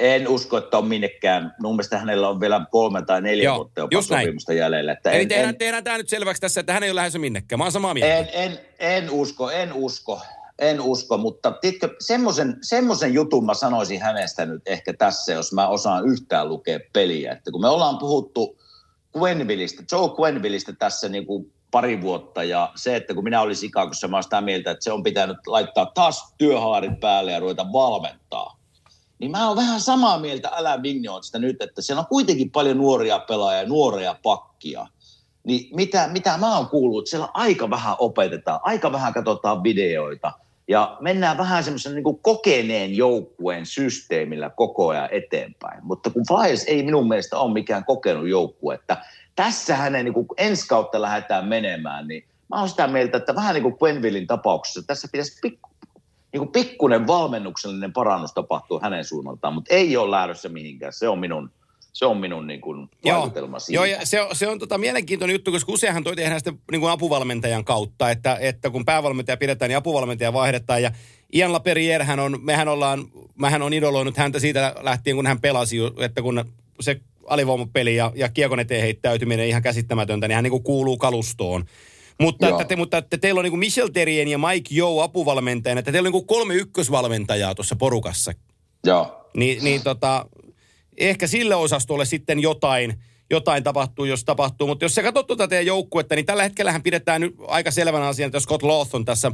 En usko, että on minnekään. Mun mielestä hänellä on vielä kolme tai neljä Joo, vuotta jopa just näin. sopimusta jäljellä. Että Eli en, tehdään, en, tehdään tämä nyt selväksi tässä, että hän ei ole lähdössä minnekään. Mä oon samaa mieltä. en, en, en usko, en usko, en usko, mutta tiedätkö, semmoisen, semmoisen jutun mä sanoisin hänestä nyt ehkä tässä, jos mä osaan yhtään lukea peliä. Että kun me ollaan puhuttu Quenvillistä, Joe Quenvillistä tässä niin kuin pari vuotta ja se, että kun minä olin Chicagossa, mä olen sitä mieltä, että se on pitänyt laittaa taas työhaarit päälle ja ruveta valmentaa. Niin mä oon vähän samaa mieltä Älä Vignonista nyt, että siellä on kuitenkin paljon nuoria pelaajia, nuoria pakkia. Niin mitä, mitä mä oon kuullut, että siellä aika vähän opetetaan, aika vähän katsotaan videoita. Ja mennään vähän semmoisen niin kokeneen joukkueen systeemillä koko ajan eteenpäin. Mutta kun Flyers ei minun mielestä ole mikään kokenut joukkue, että tässä hänen niin ensi kautta lähdetään menemään, niin mä oon sitä mieltä, että vähän niin kuin Quenvillin tapauksessa, tässä pitäisi pikku, niin kuin pikkuinen valmennuksellinen parannus tapahtuu hänen suunnaltaan, mutta ei ole lähdössä mihinkään. Se on minun, se on minun niin kuin vaikutelma siitä. Joo, ja se on, se on tota mielenkiintoinen juttu, koska useinhan toi tehdään sitten niin kuin apuvalmentajan kautta, että, että kun päävalmentaja pidetään, niin apuvalmentaja vaihdetaan. Ja Ian Laperriere, hän on, mehän ollaan, mähän on idoloinut häntä siitä lähtien, kun hän pelasi, että kun se alivoimapeli ja, ja kiekon eteen heittäytyminen ihan käsittämätöntä, niin hän niin kuin kuuluu kalustoon. Mutta, Joo. että, te, mutta että teillä on niin kuin Michel Terrien ja Mike Joe apuvalmentajana, että teillä on niin kuin kolme ykkösvalmentajaa tuossa porukassa. Joo. Niin, niin tota, ehkä sille osastolle sitten jotain, jotain tapahtuu, jos tapahtuu. Mutta jos sä katsot tuota teidän joukkuetta, niin tällä hetkellähän pidetään nyt aika selvänä asian, että jos Scott Lawson tässä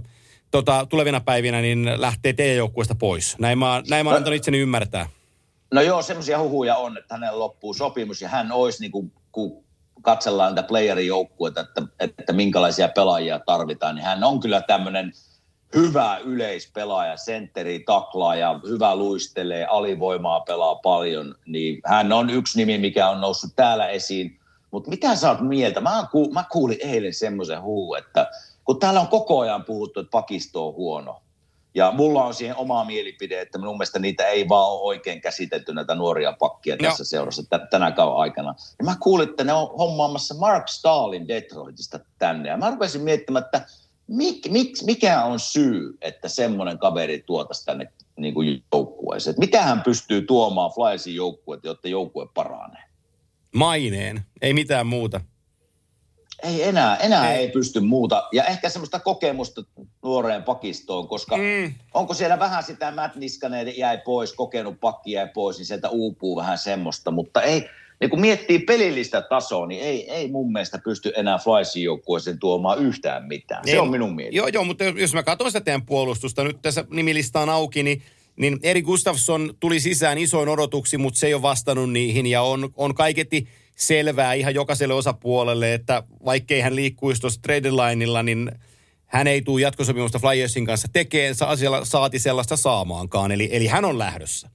tota, tulevina päivinä, niin lähtee teidän joukkueesta pois. Näin mä, näin mä antanut itseni ymmärtää. No joo, semmoisia huhuja on, että hänellä loppuu sopimus ja hän olisi, niin kuin, kun katsellaan näitä playerin joukkueita, että, että minkälaisia pelaajia tarvitaan, niin hän on kyllä tämmöinen hyvä yleispelaaja, sentteri, taklaaja, hyvä luistelee, alivoimaa pelaa paljon, niin hän on yksi nimi, mikä on noussut täällä esiin. Mutta mitä sä oot mieltä? Mä, ku, mä kuulin eilen semmoisen huu, että kun täällä on koko ajan puhuttu, että pakisto on huono, ja mulla on siihen oma mielipide, että minun mielestä niitä ei vaan ole oikein käsitelty näitä nuoria pakkia tässä no. seurassa t- tänä kauan aikana. Ja mä kuulin, että ne on hommaamassa Mark Stalin Detroitista tänne. Ja mä rupesin miettimään, että mik, mik, mikä on syy, että semmoinen kaveri tuotaisi tänne niin kuin joukkueeseen. Mitä hän pystyy tuomaan Flyersin joukkueet, jotta joukkue paranee? Maineen, ei mitään muuta. Ei enää, enää ei. ei pysty muuta. Ja ehkä semmoista kokemusta nuoreen pakistoon, koska mm. onko siellä vähän sitä Matt Niskanen jäi pois, kokenut pakki jäi pois, niin sieltä uupuu vähän semmoista. Mutta ei, niin kun miettii pelillistä tasoa, niin ei, ei mun mielestä pysty enää Flysin joukkueeseen tuomaan yhtään mitään. Se ei, on minun mielestä. Joo, joo, mutta jos mä katson sitä teidän puolustusta, nyt tässä nimilista on auki, niin niin Eri Gustafsson tuli sisään isoin odotuksi, mutta se ei ole vastannut niihin ja on, on kaiketi selvää ihan jokaiselle osapuolelle, että vaikkei hän liikkuisi tuossa trade lineilla, niin hän ei tule jatkosopimusta Flyersin kanssa tekemään, asialla saati sellaista saamaankaan, eli, eli hän on lähdössä.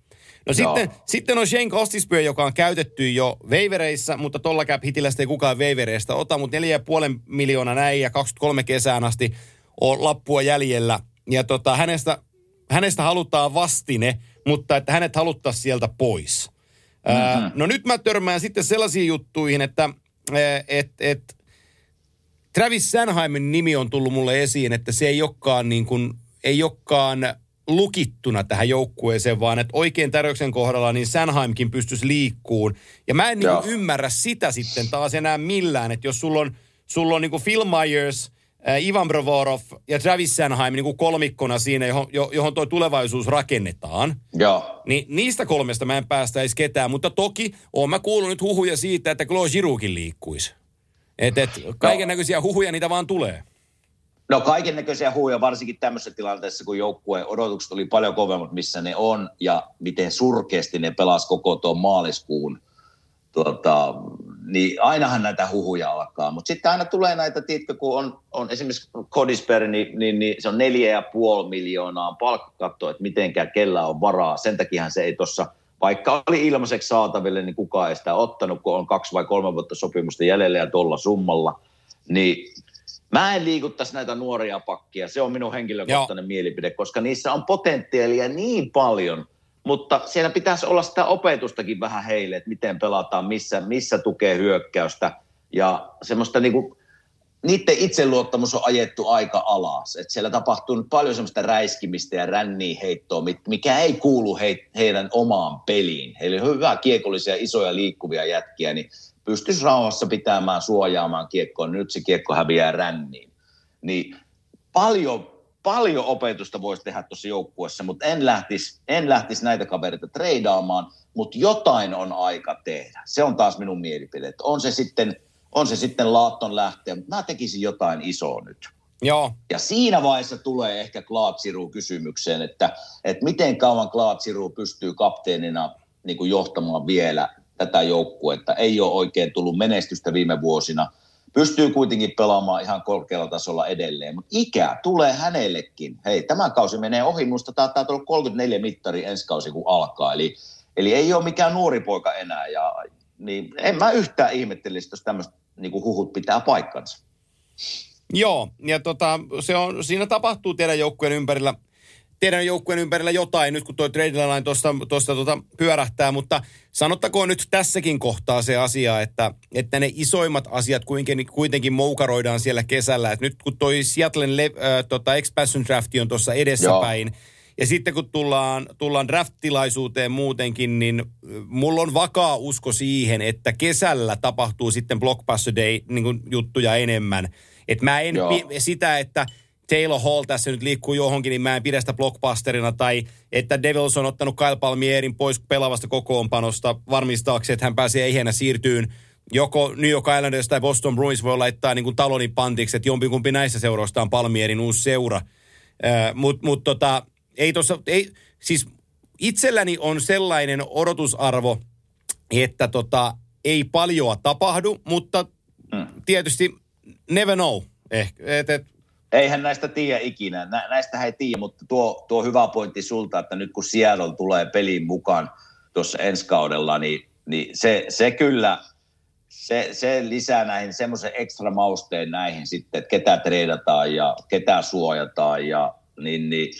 No sitten, sitten on Shane Costisbyö, joka on käytetty jo veivereissä, mutta tolla cap hitillä ei kukaan veivereistä ota, mutta 4,5 miljoonaa näin ja 23 kesään asti on lappua jäljellä. Ja tota, hänestä, hänestä halutaan vastine, mutta että hänet haluttaisiin sieltä pois. Mm-hmm. no nyt mä törmään sitten sellaisiin juttuihin, että et, et, Travis Sanheimin nimi on tullut mulle esiin, että se ei olekaan, niin kuin, ei olekaan lukittuna tähän joukkueeseen, vaan että oikein tarjouksen kohdalla niin Sanheimkin pystyisi liikkuun. Ja mä en niin ymmärrä sitä sitten taas enää millään, että jos sulla on, sulla on niin kuin Phil Myers – Ivan Brovorov ja Travis Sanheim niin kuin kolmikkona siinä, johon, johon tuo tulevaisuus rakennetaan. Joo. Niin niistä kolmesta mä en päästäisi ketään, mutta toki oon mä kuullut nyt huhuja siitä, että Claude Girouxkin liikkuisi. Että et, kaiken näköisiä no. huhuja niitä vaan tulee. No kaiken näköisiä huuja, varsinkin tämmöisessä tilanteessa, kun joukkueen odotukset oli paljon kovemmat, missä ne on, ja miten surkeasti ne pelas koko tuon maaliskuun tuota, niin ainahan näitä huhuja alkaa. Mutta sitten aina tulee näitä, tiedätkö, kun on, on esimerkiksi Kodisper, niin, niin, niin, se on neljä ja puoli miljoonaa palkkakatto, että mitenkään kellä on varaa. Sen takia se ei tuossa, vaikka oli ilmaiseksi saataville, niin kukaan ei sitä ottanut, kun on kaksi vai kolme vuotta sopimusta jäljellä ja tuolla summalla. Niin Mä en liikuttaisi näitä nuoria pakkia, se on minun henkilökohtainen Joo. mielipide, koska niissä on potentiaalia niin paljon – mutta siellä pitäisi olla sitä opetustakin vähän heille, että miten pelataan, missä, missä tukee hyökkäystä ja semmoista niin kuin, niiden itseluottamus on ajettu aika alas. että siellä tapahtuu nyt paljon semmoista räiskimistä ja ränniä heittoa, mikä ei kuulu he, heidän omaan peliin. Heillä on hyvä kiekollisia, isoja liikkuvia jätkiä, niin pystyisi rauhassa pitämään, suojaamaan kiekkoa. Nyt se kiekko häviää ränniin. Niin paljon paljon opetusta voisi tehdä tuossa joukkuessa, mutta en lähtisi, en lähtisi näitä kavereita treidaamaan, mutta jotain on aika tehdä. Se on taas minun mielipide. On se sitten, on se sitten Laatton lähteä, mutta mä tekisin jotain isoa nyt. Joo. Ja siinä vaiheessa tulee ehkä Klaatsiru kysymykseen, että, että miten kauan Klaatsiru pystyy kapteenina niin kuin johtamaan vielä tätä joukkuetta. Ei ole oikein tullut menestystä viime vuosina – pystyy kuitenkin pelaamaan ihan korkealla tasolla edelleen, mutta ikä tulee hänellekin. Hei, tämä kausi menee ohi, minusta taitaa tulla 34 mittari ensi kausi kun alkaa, eli, eli ei ole mikään nuori poika enää, ja niin en mä yhtään ihmettelisi, jos tämmöistä niin huhut pitää paikkansa. Joo, ja tota, se on, siinä tapahtuu teidän joukkueen ympärillä – teidän joukkueen ympärillä jotain nyt, kun tuo trade line tuosta, tuosta tuota pyörähtää, mutta sanottakoon nyt tässäkin kohtaa se asia, että, että ne isoimmat asiat kuitenkin, kuitenkin moukaroidaan siellä kesällä. Et nyt kun toi Seattlein le, äh, tota expansion drafti on tuossa edessäpäin, Joo. ja sitten kun tullaan, tullaan draft-tilaisuuteen muutenkin, niin mulla on vakaa usko siihen, että kesällä tapahtuu sitten Blockbuster Day niin juttuja enemmän. Että mä en sitä, että – Taylor Hall tässä nyt liikkuu johonkin, niin mä en pidä sitä blockbusterina. Tai että Devils on ottanut Kyle Palmierin pois pelavasta kokoonpanosta varmistaakseen, että hän pääsee ehjänä siirtyyn. Joko New York Islanders tai Boston Bruins voi laittaa niin kuin talonin pantiksi, että jompikumpi näissä seuroista on Palmierin uusi seura. Mutta mut tota, ei tossa, ei, siis itselläni on sellainen odotusarvo, että tota, ei paljoa tapahdu, mutta mm. tietysti never know. Ehkä, et, et, Eihän näistä tiedä ikinä. Nä, näistä ei tiedä, mutta tuo, tuo hyvä pointti sulta, että nyt kun Seattle tulee peliin mukaan tuossa ensi kaudella, niin, niin se, se kyllä, se, se lisää näihin semmoisen ekstra mausteen näihin sitten, että ketä treidataan ja ketä suojataan ja niin, niin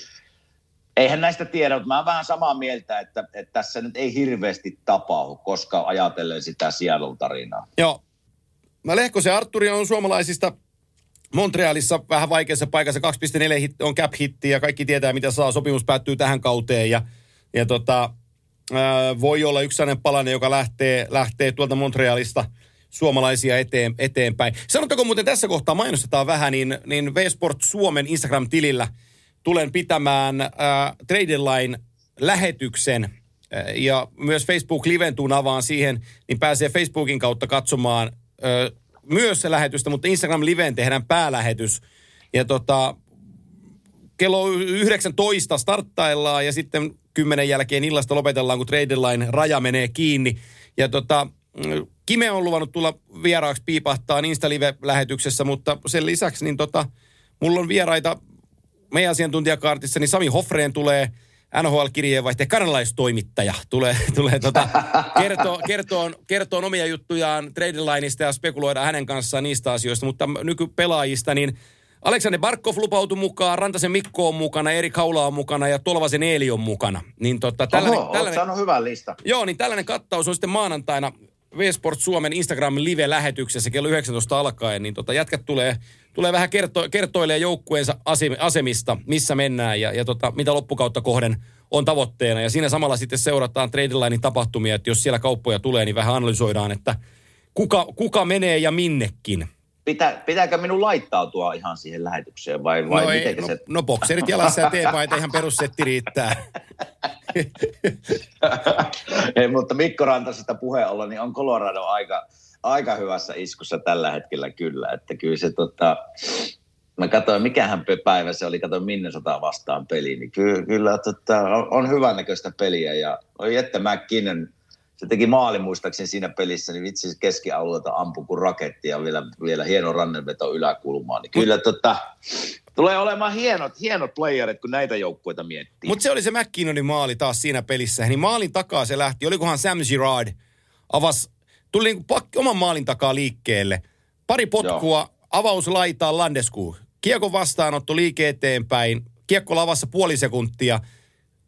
eihän näistä tiedä, mutta mä oon vähän samaa mieltä, että, että tässä nyt ei hirveästi tapahdu, koska ajatellen sitä Seattle-tarinaa. Joo. Mä Lehkosen Arturi on suomalaisista Montrealissa vähän vaikeassa paikassa. 2,4 hit, on cap-hitti ja kaikki tietää, mitä saa. Sopimus päättyy tähän kauteen ja, ja tota, ää, voi olla yksi sellainen palanen, joka lähtee, lähtee tuolta Montrealista suomalaisia eteen, eteenpäin. Sanottako muuten tässä kohtaa, mainostetaan vähän, niin, niin V-Sport Suomen Instagram-tilillä tulen pitämään Trade Line lähetyksen äh, ja myös Facebook Liventuun avaan siihen, niin pääsee Facebookin kautta katsomaan myös se lähetystä, mutta Instagram Liveen tehdään päälähetys. Ja tota, kello 19 starttaillaan ja sitten kymmenen jälkeen illasta lopetellaan, kun Trade Line raja menee kiinni. Ja tota, Kime on luvannut tulla vieraaksi piipahtaa Insta-live-lähetyksessä, mutta sen lisäksi niin tota, mulla on vieraita meidän asiantuntijakaartissa, niin Sami Hoffreen tulee NHL-kirjeenvaihteen kanalaistoimittaja tulee, tulee tota, kertoo, kertoo, kertoo omia juttujaan trade lineista ja spekuloida hänen kanssaan niistä asioista, mutta nykypelaajista, niin Aleksander Barkov lupautui mukaan, Rantasen Mikko on mukana, Eri Kaula on mukana ja Tolvasen Eeli on mukana. Niin tota, tällainen, Oho, tällainen, hyvän lista. Joo, niin tällainen kattaus on sitten maanantaina V-Sport Suomen Instagram live-lähetyksessä kello 19 alkaen, niin tota, jätkät tulee, tulee vähän kerto, kertoilee joukkueensa asemista, missä mennään ja, ja tota, mitä loppukautta kohden on tavoitteena. Ja siinä samalla sitten seurataan trade tapahtumia, että jos siellä kauppoja tulee, niin vähän analysoidaan, että kuka, kuka menee ja minnekin. Pitä, pitääkö minun laittautua ihan siihen lähetykseen vai, vai no, ei, no, se... no bokserit jalassa ja teepaita ihan perussetti riittää. ei, mutta Mikko Rantasesta puheen olla, niin on Colorado aika, aika hyvässä iskussa tällä hetkellä kyllä. Että kyllä se tota, mä katsoin, mikähän päivä se oli, katsoin Minnesota vastaan peli, niin kyllä, kyllä tota, on, on hyvännäköistä peliä ja Jette McKinnon – se teki maalin muistaakseni siinä pelissä, niin vitsi keskialueelta ampui kuin raketti ja vielä, vielä hieno rannenveto yläkulmaan. Niin kyllä tota, tulee olemaan hienot, hienot playerit, kun näitä joukkueita miettii. Mutta se oli se McKinnonin maali taas siinä pelissä. Niin maalin takaa se lähti. Olikohan Sam Girard avas, tuli niin pakki oman maalin takaa liikkeelle. Pari potkua, Joo. avaus laitaa Landesku. Kiekko vastaanotto liike eteenpäin. Kiekko lavassa puoli sekuntia –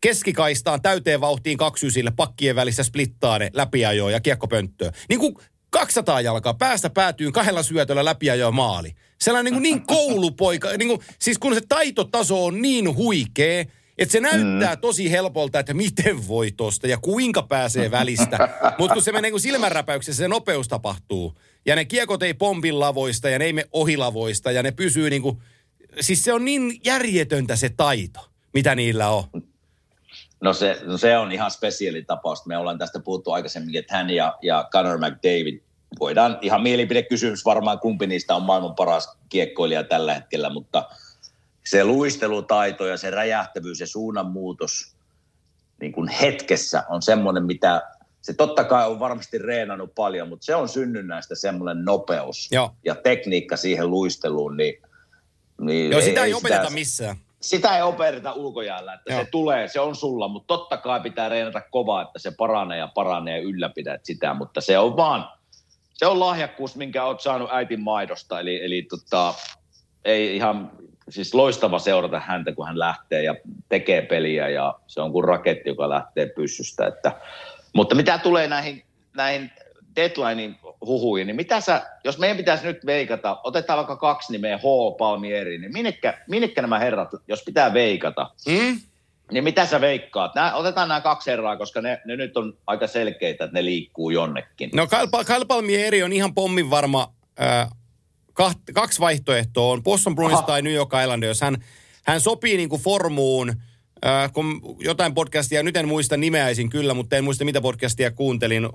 keskikaistaan täyteen vauhtiin kaksysille pakkien välissä splittaa ne läpiajoa ja kiekkopönttöä. Niin kuin 200 jalkaa päästä päätyy kahdella syötöllä läpiajoa maali. Sellainen niin, kuin niin koulupoika, niin kuin, siis kun se taitotaso on niin huikea, että se näyttää mm. tosi helpolta, että miten voi tosta ja kuinka pääsee välistä. Mutta kun se menee niin silmänräpäyksessä, se nopeus tapahtuu. Ja ne kiekot ei pompin lavoista ja ne ei me ohilavoista ja ne pysyy niin kuin, siis se on niin järjetöntä se taito, mitä niillä on. No se, no se on ihan spesiaali tapaus. Me ollaan tästä puhuttu aikaisemmin, että hän ja, ja Conor McDavid voidaan ihan mielipidekysymys varmaan, kumpi niistä on maailman paras kiekkoilija tällä hetkellä, mutta se luistelutaito ja se räjähtävyys ja suunnanmuutos niin kuin hetkessä on semmoinen, mitä se totta kai on varmasti reenannut paljon, mutta se on synnynnäistä semmoinen nopeus Joo. ja tekniikka siihen luisteluun. Niin, niin Joo, sitä ei, ei opeteta sitä, missään sitä ei operita ulkojäällä, että Joo. se tulee, se on sulla, mutta totta kai pitää reenata kovaa, että se paranee ja paranee ja ylläpidät sitä, mutta se on vaan, se on lahjakkuus, minkä olet saanut äitin maidosta, eli, eli tota, ei ihan, siis loistava seurata häntä, kun hän lähtee ja tekee peliä ja se on kuin raketti, joka lähtee pyssystä, että, mutta mitä tulee näihin, näihin deadlinein huhuihin, niin mitä sä, jos meidän pitäisi nyt veikata, otetaan vaikka kaksi nimeä, H, Palmieri, niin minnekä, minnekä nämä herrat, jos pitää veikata, mm? niin mitä sä veikkaat? Nää, otetaan nämä kaksi herraa, koska ne, ne nyt on aika selkeitä, että ne liikkuu jonnekin. No Kyle, Palmieri on ihan pommin varma, äh, kaht, kaksi vaihtoehtoa on Boston Bruins tai New York Islanders. Hän, hän sopii niin kuin formuun, Äh, kun jotain podcastia, nyt en muista nimeäisin kyllä, mutta en muista mitä podcastia kuuntelin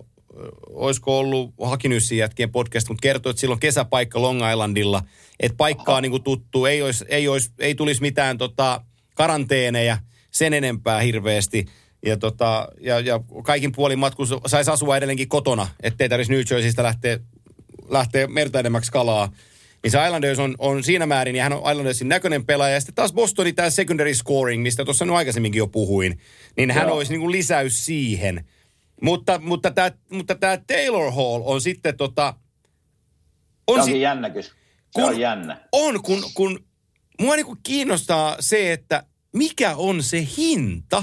olisiko ollut Hakinyssin jätkien podcast, mutta kertoi, että silloin kesäpaikka Long Islandilla, että paikkaa niin kuin tuttu, ei, olisi, ei, olisi, ei tulisi mitään tota, karanteeneja sen enempää hirveästi. Ja, tota, ja, ja kaikin puolin matkus saisi asua edelleenkin kotona, ettei tarvitsisi New Jerseystä lähteä, lähteä merta kalaa. niin se Islanders on, on siinä määrin, ja hän on Islandersin näköinen pelaaja. Ja sitten taas Bostonin tämä secondary scoring, mistä tuossa nyt aikaisemminkin jo puhuin, niin hän Joo. olisi niin kuin lisäys siihen. Mutta, mutta tämä mutta tää Taylor Hall on sitten tota... On, si- jännä kyllä. Se kun- on jännä. on kun, kun mua niinku kiinnostaa se, että mikä on se hinta,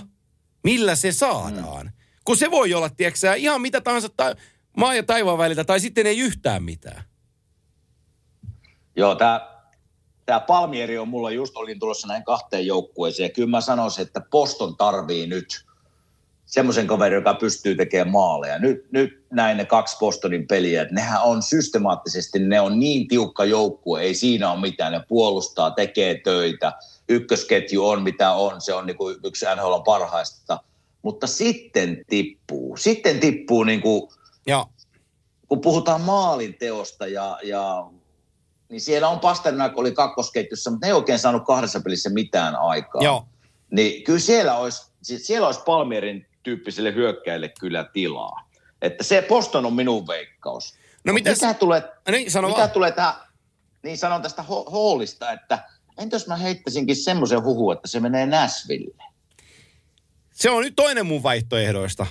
millä se saadaan. Mm. Kun se voi olla, tiedätkö ihan mitä tahansa ta- maa ja taivaan väliltä, tai sitten ei yhtään mitään. Joo, tämä tää Palmieri on mulla just, olin tulossa näin kahteen joukkueeseen. Ja kyllä mä sanoisin, että Poston tarvii nyt semmoisen kaverin, joka pystyy tekemään maaleja. Nyt, nyt näin ne kaksi Bostonin peliä, että nehän on systemaattisesti, ne on niin tiukka joukkue, ei siinä ole mitään. Ne puolustaa, tekee töitä, ykkösketju on mitä on, se on niin kuin yksi NHL parhaista. Mutta sitten tippuu, sitten tippuu niin kuin kun puhutaan maalin teosta ja, ja niin siellä on Pasternak oli kakkosketjussa, mutta ne ei oikein saanut kahdessa pelissä mitään aikaa. joo, Niin kyllä siellä olisi, siis siellä olisi Palmierin tyyppiselle hyökkäille kyllä tilaa. Että se Boston on minun veikkaus. No mitäs- mitä tulee, niin sano mitä vaan. tulee tähän, niin sanon tästä ho- Hallista, että entä jos mä heittäisinkin semmoisen huhun, että se menee Nashville? Se on nyt toinen mun vaihtoehdoista.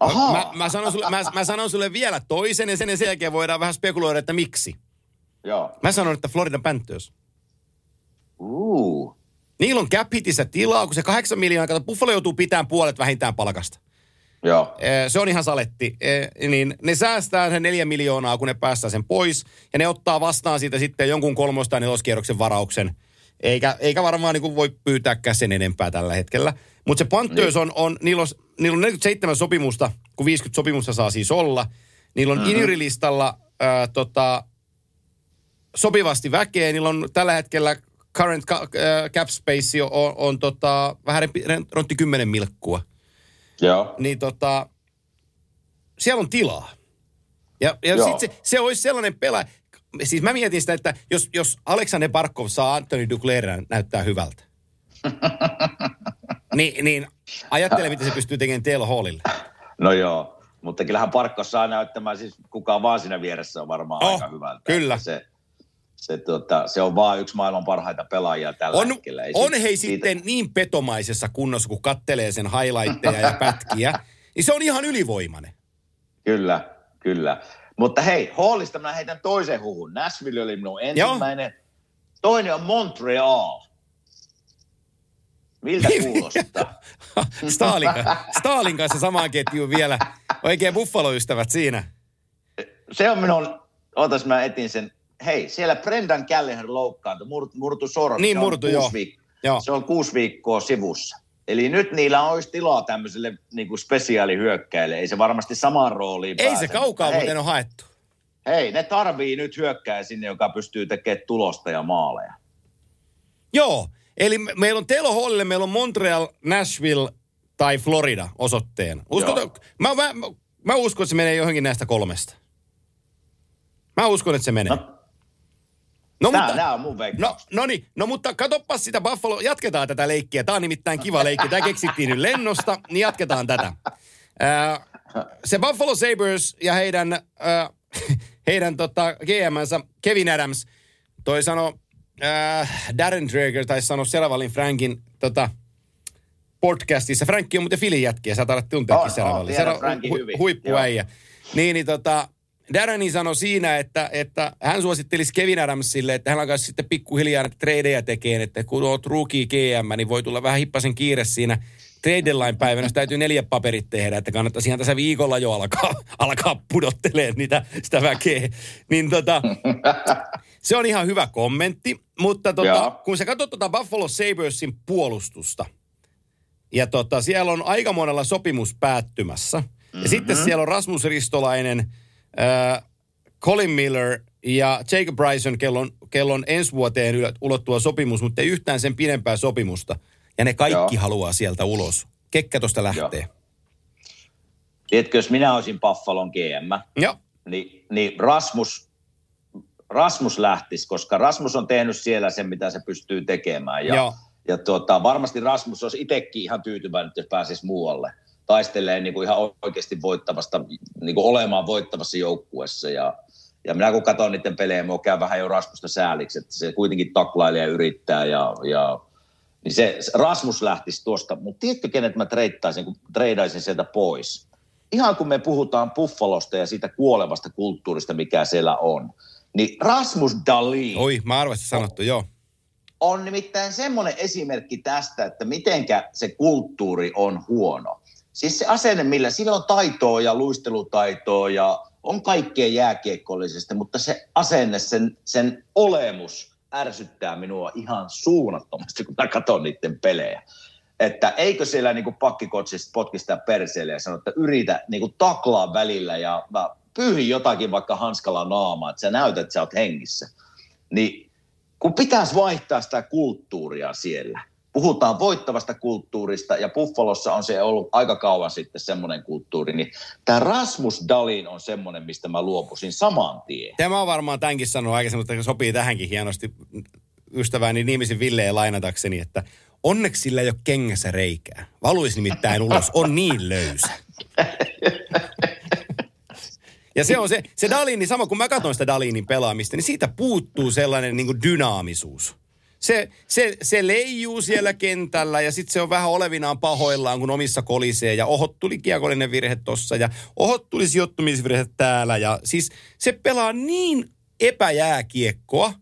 Ahaa. Mä, mä, sanon sulle, mä, mä sanon sulle vielä toisen ja sen, ja sen jälkeen voidaan vähän spekuloida, että miksi. Joo. Mä sanon, että Florida Panthers. Uh. Niillä on cap hitissä tilaa, kun se kahdeksan miljoonaa, kato, Buffalo joutuu pitämään puolet vähintään palkasta. Joo. Se on ihan saletti. Niin ne säästää sen neljä miljoonaa, kun ne päästää sen pois. Ja ne ottaa vastaan siitä sitten jonkun kolmos- tai neloskierroksen varauksen. Eikä, eikä varmaan niin voi pyytääkään sen enempää tällä hetkellä. Mutta se Panthers on, on, niillä on, niillä on 47 sopimusta, kun 50 sopimusta saa siis olla. Niillä on mm-hmm. injurilistalla ää, tota, sopivasti väkeä. Niillä on tällä hetkellä current ca- ää, cap space on, on tota, vähän rontti 10 milkkua Joo. niin tota, siellä on tilaa. Ja, ja Joo. sit se, se olisi sellainen pelaaja, siis mä mietin sitä, että jos, jos Alexander Barkov saa Anthony Duclairin näyttää hyvältä, niin, niin ajattele, mitä se pystyy tekemään Taylor Hallille. No joo, mutta kyllähän Parkko saa näyttämään, siis kukaan vaan siinä vieressä on varmaan Oh, aika hyvältä. kyllä. Se, se, tota, se on vaan yksi maailman parhaita pelaajia tällä On, hetkellä. Ei on siitä- hei siitä- sitten niin petomaisessa kunnossa, kun kattelee sen highlightteja ja pätkiä, niin se on ihan ylivoimainen. Kyllä, kyllä. Mutta hei, Hallista mä heitän toisen huhun. Nashville oli minun ensimmäinen. Toinen on Montreal. Miltä kuulostaa? Stalin, ka- Stalin kanssa samaan ketjuun vielä. Oikein buffalo-ystävät siinä. se on minun, ootas mä etin sen. Hei, siellä Brendan Gallagher loukkaantui, murtu, murtu sormi. Niin on murtu, joo. viik- Joo. Se on kuusi viikkoa sivussa. Eli nyt niillä olisi tilaa tämmöiselle niin kuin spesiaalihyökkäille. Ei se varmasti samaan rooliin Ei pääse, se kaukaa mutta muuten ole haettu. Hei, ne tarvii nyt hyökkää sinne, joka pystyy tekemään tulosta ja maaleja. Joo, eli me, meillä on Telo Hallille, meillä on Montreal, Nashville tai Florida osoitteen. Uskot, mä, mä, mä uskon, että se menee johonkin näistä kolmesta. Mä uskon, että se menee. No, No, Tää, mutta, tää on mun veikkaus. no, no niin, no mutta katoppas sitä Buffalo, jatketaan tätä leikkiä. Tämä on nimittäin kiva leikki. Tämä keksittiin nyt lennosta, niin jatketaan tätä. Ää, se Buffalo Sabres ja heidän, ää, heidän tota, GMnsä Kevin Adams, toi sano, ää, Darren Dreger taisi sanoa Seravallin Frankin tota, podcastissa. Frankki on muuten Filin jätkiä, sä taidat On, on, Seravallin. tiedän Sera- Frankin hyvin. Huippuäijä. Niin, niin tota, Darreni sanoi siinä, että, että hän suosittelisi Kevin Adamsille, että hän alkaisi sitten pikkuhiljaa tradeja tekemään, että kun oot rookie GM, niin voi tulla vähän hippasen kiire siinä trade deadline päivänä, jos täytyy neljä paperit tehdä, että kannattaisi ihan tässä viikolla jo alkaa, alkaa pudottelee niitä, sitä väkeä. Niin tota, se on ihan hyvä kommentti, mutta tota, kun sä katsot tota Buffalo Sabresin puolustusta, ja tota, siellä on aika monella sopimus päättymässä. Mm-hmm. Ja sitten siellä on Rasmus Ristolainen, äh, Colin Miller ja Jacob Bryson, kello on, kello on ensi vuoteen ulottuva sopimus, mutta ei yhtään sen pidempää sopimusta. Ja ne kaikki Joo. haluaa sieltä ulos. Kekkä tosta lähtee. Tiedätkö, jos minä olisin Buffalon GM, Joo. niin, niin Rasmus, Rasmus lähtisi, koska Rasmus on tehnyt siellä sen, mitä se pystyy tekemään. Ja, Joo. ja tuota, varmasti Rasmus olisi itsekin ihan tyytyväinen, jos pääsisi muualle. Taistelee niin kuin ihan oikeasti voittavasta, niin kuin olemaan voittavassa joukkuessa. Ja, Ja minä kun katson niiden pelejä, minua käy vähän jo Rasmusta sääliksi, että se kuitenkin taklailee ja yrittää ja, ja niin se, se Rasmus lähtisi tuosta, mutta tiedätkö kenet mä treittaisin, kun treidaisin sieltä pois? Ihan kun me puhutaan Buffalosta ja siitä kuolevasta kulttuurista, mikä siellä on, niin Rasmus Dalin Oi, mä arvasin sanottu, joo. on nimittäin semmoinen esimerkki tästä, että mitenkä se kulttuuri on huono. Siis se asenne, millä sillä on taitoa ja luistelutaitoa ja on kaikkea jääkiekkollisesti, mutta se asenne, sen, sen olemus ärsyttää minua ihan suunnattomasti, kun mä katson niiden pelejä. Että eikö siellä niin pakkikotsista potkista perseelle ja sano, että yritä niin kuin taklaa välillä ja mä jotakin vaikka hanskalla naamaa, että sä näytät, että sä oot hengissä. Niin kun pitäisi vaihtaa sitä kulttuuria siellä. Puhutaan voittavasta kulttuurista ja Buffalossa on se ollut aika kauan sitten semmoinen kulttuuri, niin tämä Rasmus Dalin on semmoinen, mistä mä luopuisin saman tien. Tämä on varmaan tämänkin sanonut aikaisemmin, mutta sopii tähänkin hienosti ystäväni nimisin Villeen lainatakseni, että onneksi sillä ei ole kengässä reikää. Valuisi nimittäin ulos, on niin löysä. Ja se on se, se Dalini, sama kun mä katson sitä Dalinin pelaamista, niin siitä puuttuu sellainen niin dynaamisuus. Se, se, se leijuu siellä kentällä ja sitten se on vähän olevinaan pahoillaan, kun omissa kolisee. Ja ohot tuli kiekollinen virhe tossa ja ohot tuli sijoittumisvirhe täällä. Ja siis se pelaa niin epäjääkiekkoa,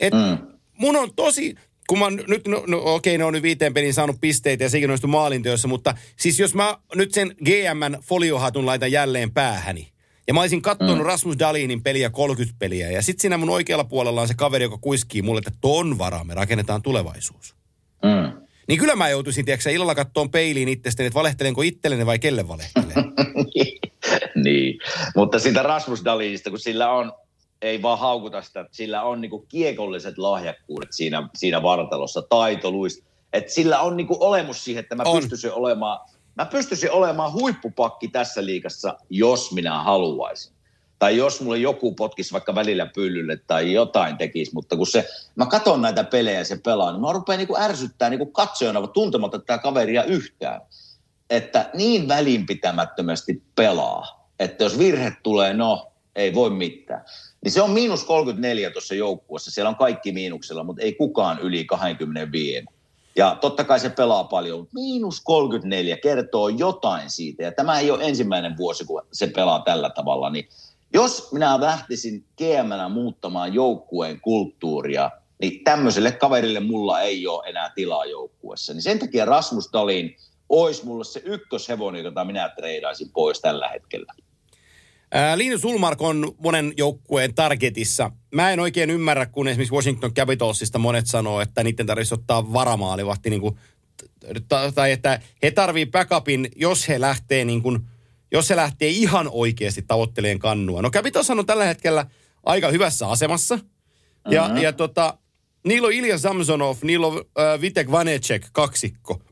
että mm. mun on tosi, kun mä nyt, no, no okei, ne on nyt viiteen pelin saanut pisteitä ja sekin onnistu maalinteossa, mutta siis jos mä nyt sen GMn foliohatun laitan jälleen päähäni, ja mä olisin katsonut mm. Rasmus Dalinin peliä 30 peliä. Ja sitten siinä mun oikealla puolella on se kaveri, joka kuiskii mulle, että ton varaa me rakennetaan tulevaisuus. Mm. Niin kyllä mä joutuisin, tiedätkö illalla kattoon peiliin itsestäni, että valehtelenko itselleni vai kelle valehtelen. niin, mutta siitä Rasmus Dalinista, kun sillä on, ei vaan haukuta sitä, että sillä on niinku kiekolliset lahjakkuudet siinä, siinä vartalossa, taito, luist, että sillä on niinku olemus siihen, että mä On. pystyisin olemaan, mä pystyisin olemaan huippupakki tässä liigassa, jos minä haluaisin. Tai jos mulle joku potkisi vaikka välillä pyllylle tai jotain tekisi, mutta kun se, mä katson näitä pelejä ja se pelaa, niin mä rupean niinku ärsyttää niinku katsojana tuntematta tätä kaveria yhtään. Että niin välinpitämättömästi pelaa, että jos virhe tulee, no ei voi mitään. Niin se on miinus 34 tuossa joukkueessa. Siellä on kaikki miinuksella, mutta ei kukaan yli 25. Ja totta kai se pelaa paljon, mutta miinus 34 kertoo jotain siitä. Ja tämä ei ole ensimmäinen vuosi, kun se pelaa tällä tavalla. Niin jos minä lähtisin GMnä muuttamaan joukkueen kulttuuria, niin tämmöiselle kaverille mulla ei ole enää tilaa joukkueessa. Niin sen takia Rasmus Dalin olisi mulle se ykköshevonen, jota minä treidaisin pois tällä hetkellä. Ää, Linus Ulmark on monen joukkueen targetissa. Mä en oikein ymmärrä, kun esimerkiksi Washington Capitalsista monet sanoo, että niiden tarvitsisi ottaa varamaalivahti, niin kuin, ta- tai että he tarvii backupin, jos he lähtee niin kuin, jos se lähtee ihan oikeasti tavoitteleen kannua. No Capitals on tällä hetkellä aika hyvässä asemassa. Ja, Mhm. ja tota, niillä on Ilja Samsonov, niillä on äh, Vitek Vanecek kaksikko.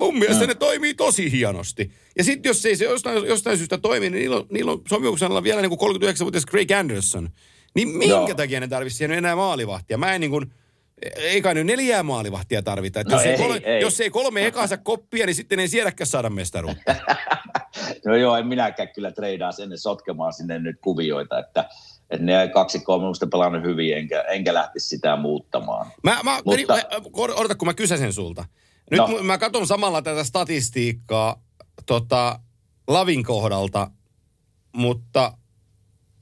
Mun mielestä ne toimii tosi hienosti. Ja sitten jos ei se jostain, jostain syystä toimi, niin niillä on, niillä on sopimuksella vielä niin kuin 39-vuotias Craig Anderson. Niin minkä Joo. takia ne tarvitsisi siihen enää maalivahtia? Mä en niin kuin, ei kai nyt neljää maalivahtia tarvita. No jos, ei, ei, kolme, ei. jos ei kolme ekansa koppia, niin sitten ei sielläkään saada mestaruutta. No joo, en minäkään kyllä treidaa sinne sotkemaan sinne nyt kuvioita, että, että ne kaksi kolme minusta pelannut hyvin, enkä, enkä lähtisi sitä muuttamaan. Mä, mä, Mutta- Mutta... odota, kun mä kysäsen sulta. Nyt no. mä katson samalla tätä statistiikkaa tota, Lavin kohdalta, mutta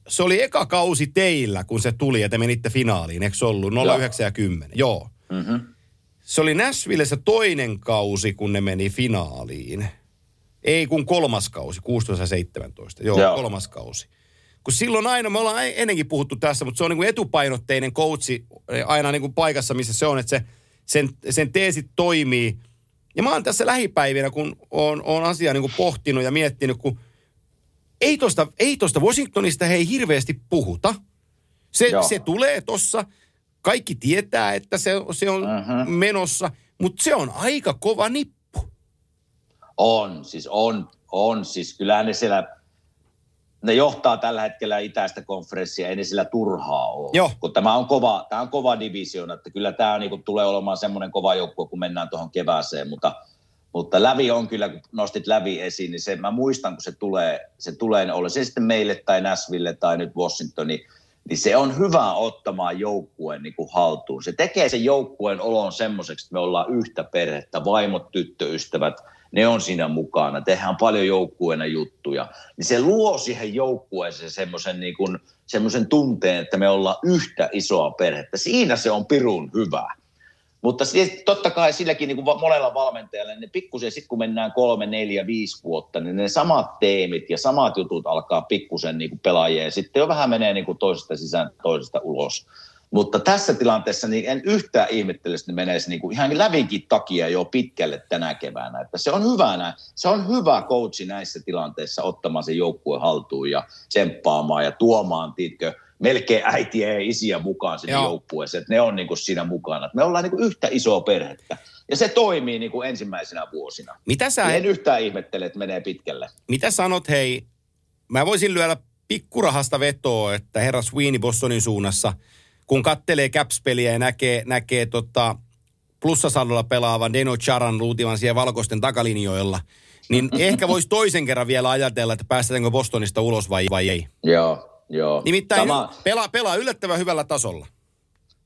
se oli eka kausi teillä, kun se tuli ja te menitte finaaliin, eikö se ollut? 09 ja 10. Joo. Mm-hmm. Se oli Nashvillessä toinen kausi, kun ne meni finaaliin. Ei kun kolmas kausi, 16 ja 17. Joo, Joo. Joo. kolmas kausi. Kun silloin aina, me ollaan ennenkin puhuttu tässä, mutta se on niin kuin etupainotteinen coachi aina niin kuin paikassa, missä se on, että se, sen, sen teesit toimii. Ja mä oon tässä lähipäivinä, kun on, on asiaa niin kuin pohtinut ja miettinyt, kun ei tosta, ei tosta Washingtonista hei hirveästi puhuta. Se, Joo. se tulee tossa. Kaikki tietää, että se, se on Mhm. menossa, mutta se on aika kova nippu. On, siis on, on, siis kyllähän ne siellä, ne johtaa tällä hetkellä itäistä konferenssia, ei ne sillä turhaa ole. Joo. Kun tämä on kova, tämä on kova divisioona, että kyllä tämä niinku tulee olemaan semmoinen kova joukkue, kun mennään tuohon kevääseen, mutta Mutta lävi on kyllä, kun nostit lävi esiin, niin se, mä muistan, kun se tulee, se tulee, oli se sitten meille tai Nashville tai nyt Washingtoni, niin se on hyvä ottamaan joukkueen niin kuin haltuun. Se tekee sen joukkueen olon semmoiseksi, että me ollaan yhtä perhettä, vaimot, tyttöystävät, ne on siinä mukana, tehdään paljon joukkueena juttuja. Niin se luo siihen joukkueeseen semmoisen niin kuin, semmoisen tunteen, että me ollaan yhtä isoa perhettä. Siinä se on pirun hyvä. Mutta totta kai silläkin niin kuin monella valmentajalla, ne pikkusen sitten kun mennään kolme, neljä, viisi vuotta, niin ne samat teemit ja samat jutut alkaa pikkusen niin pelaajia ja sitten jo vähän menee niin kuin toisesta sisään, toisesta ulos. Mutta tässä tilanteessa niin en yhtään ihmettele, että ne menee niin kuin ihan lävinkin takia jo pitkälle tänä keväänä. Että se on hyvä Se on hyvä coachi näissä tilanteissa ottamaan se joukkue haltuun ja tsemppaamaan ja tuomaan, tiedätkö, melkein äitiä ja isiä mukaan sinne Joo. joukkueeseen, että ne on niin kuin siinä mukana. Me ollaan niin kuin yhtä isoa perhettä. Ja se toimii niin kuin ensimmäisenä vuosina. Mitä sä... En yhtään ihmettele, että menee pitkälle. Mitä sanot, hei, mä voisin lyödä pikkurahasta vetoa, että herra Sweeney Bostonin suunnassa, kun kattelee Caps-peliä ja näkee, näkee tota, plussasaldolla pelaavan Deno Charan luutivan siellä valkoisten takalinjoilla, niin ehkä voisi toisen kerran vielä ajatella, että päästäänkö Bostonista ulos vai, vai ei. Joo, Joo. Nimittäin Sama, pelaa, pelaa yllättävän hyvällä tasolla.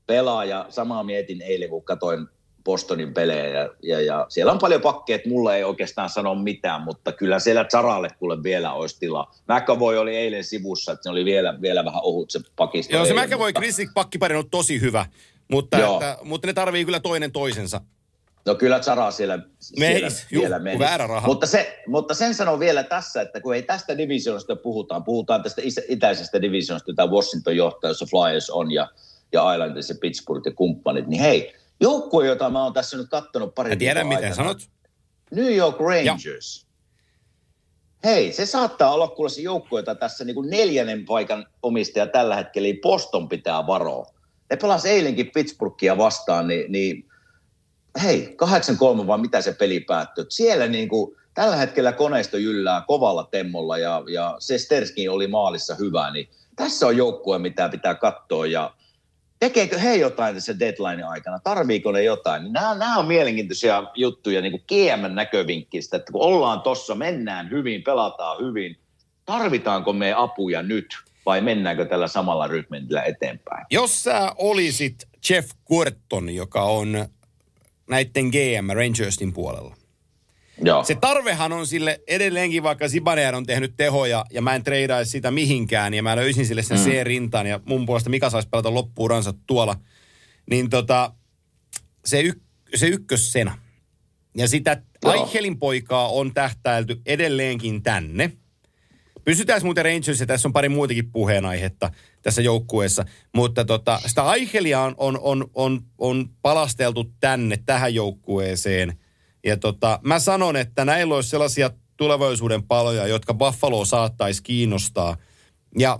Pelaa ja samaa mietin eilen, kun katsoin Bostonin pelejä ja, ja, ja siellä on paljon pakkeja, että mulle ei oikeastaan sano mitään, mutta kyllä siellä Zaralle kuule vielä olisi tilaa. McAvoy oli eilen sivussa, että se oli vielä, vielä vähän ohut se pakista. Joo, se McAvoy mutta... Chris pakkipari on tosi hyvä, mutta, että, mutta ne tarvii kyllä toinen toisensa. No kyllä Zara siellä, siellä juh, vielä meni. Väärä raha. Mutta, se, mutta sen sanon vielä tässä, että kun ei tästä divisionista puhutaan, puhutaan tästä itäisestä divisionista, jota Washington johtaa, jossa Flyers on ja, ja Islanders ja Pittsburgh ja kumppanit, niin hei, joukkue, jota mä oon tässä nyt kattonut pari Mä tiedän, miten sanot. New York Rangers. Ja. Hei, se saattaa olla kuule se joukkue, jota tässä niin kuin neljännen paikan omistaja tällä hetkellä, eli Boston pitää varoa. Ne pelasi eilenkin Pittsburghia vastaan, niin, niin hei, 8-3 vai mitä se peli päättyi. Siellä niin kuin, tällä hetkellä koneisto jyllää kovalla temmolla ja, ja se Sterskin oli maalissa hyvä, niin tässä on joukkue, mitä pitää katsoa ja tekeekö he jotain tässä deadline aikana, tarviiko ne jotain. Nämä, nämä on mielenkiintoisia juttuja niin kuin GM näkövinkkistä, että kun ollaan tossa, mennään hyvin, pelataan hyvin, tarvitaanko me apuja nyt vai mennäänkö tällä samalla rytmillä eteenpäin? Jos sä olisit Jeff Gorton, joka on näiden GM Rangersin puolella. Joo. Se tarvehan on sille edelleenkin, vaikka Zibanejad on tehnyt tehoja ja mä en treidaisi sitä mihinkään ja mä löysin sille sen mm. C-rintaan ja mun puolesta Mika saisi pelata loppuuransa tuolla. Niin tota, se, y- se ykkössena. Ja sitä Aichelin poikaa on tähtäilty edelleenkin tänne – Pysytään muuten Rangersissa, tässä on pari muutakin puheenaihetta tässä joukkueessa, mutta tota, sitä Aihelia on, on, on, on, on palasteltu tänne, tähän joukkueeseen. Ja tota, mä sanon, että näillä olisi sellaisia tulevaisuuden paloja, jotka Buffalo saattaisi kiinnostaa. Ja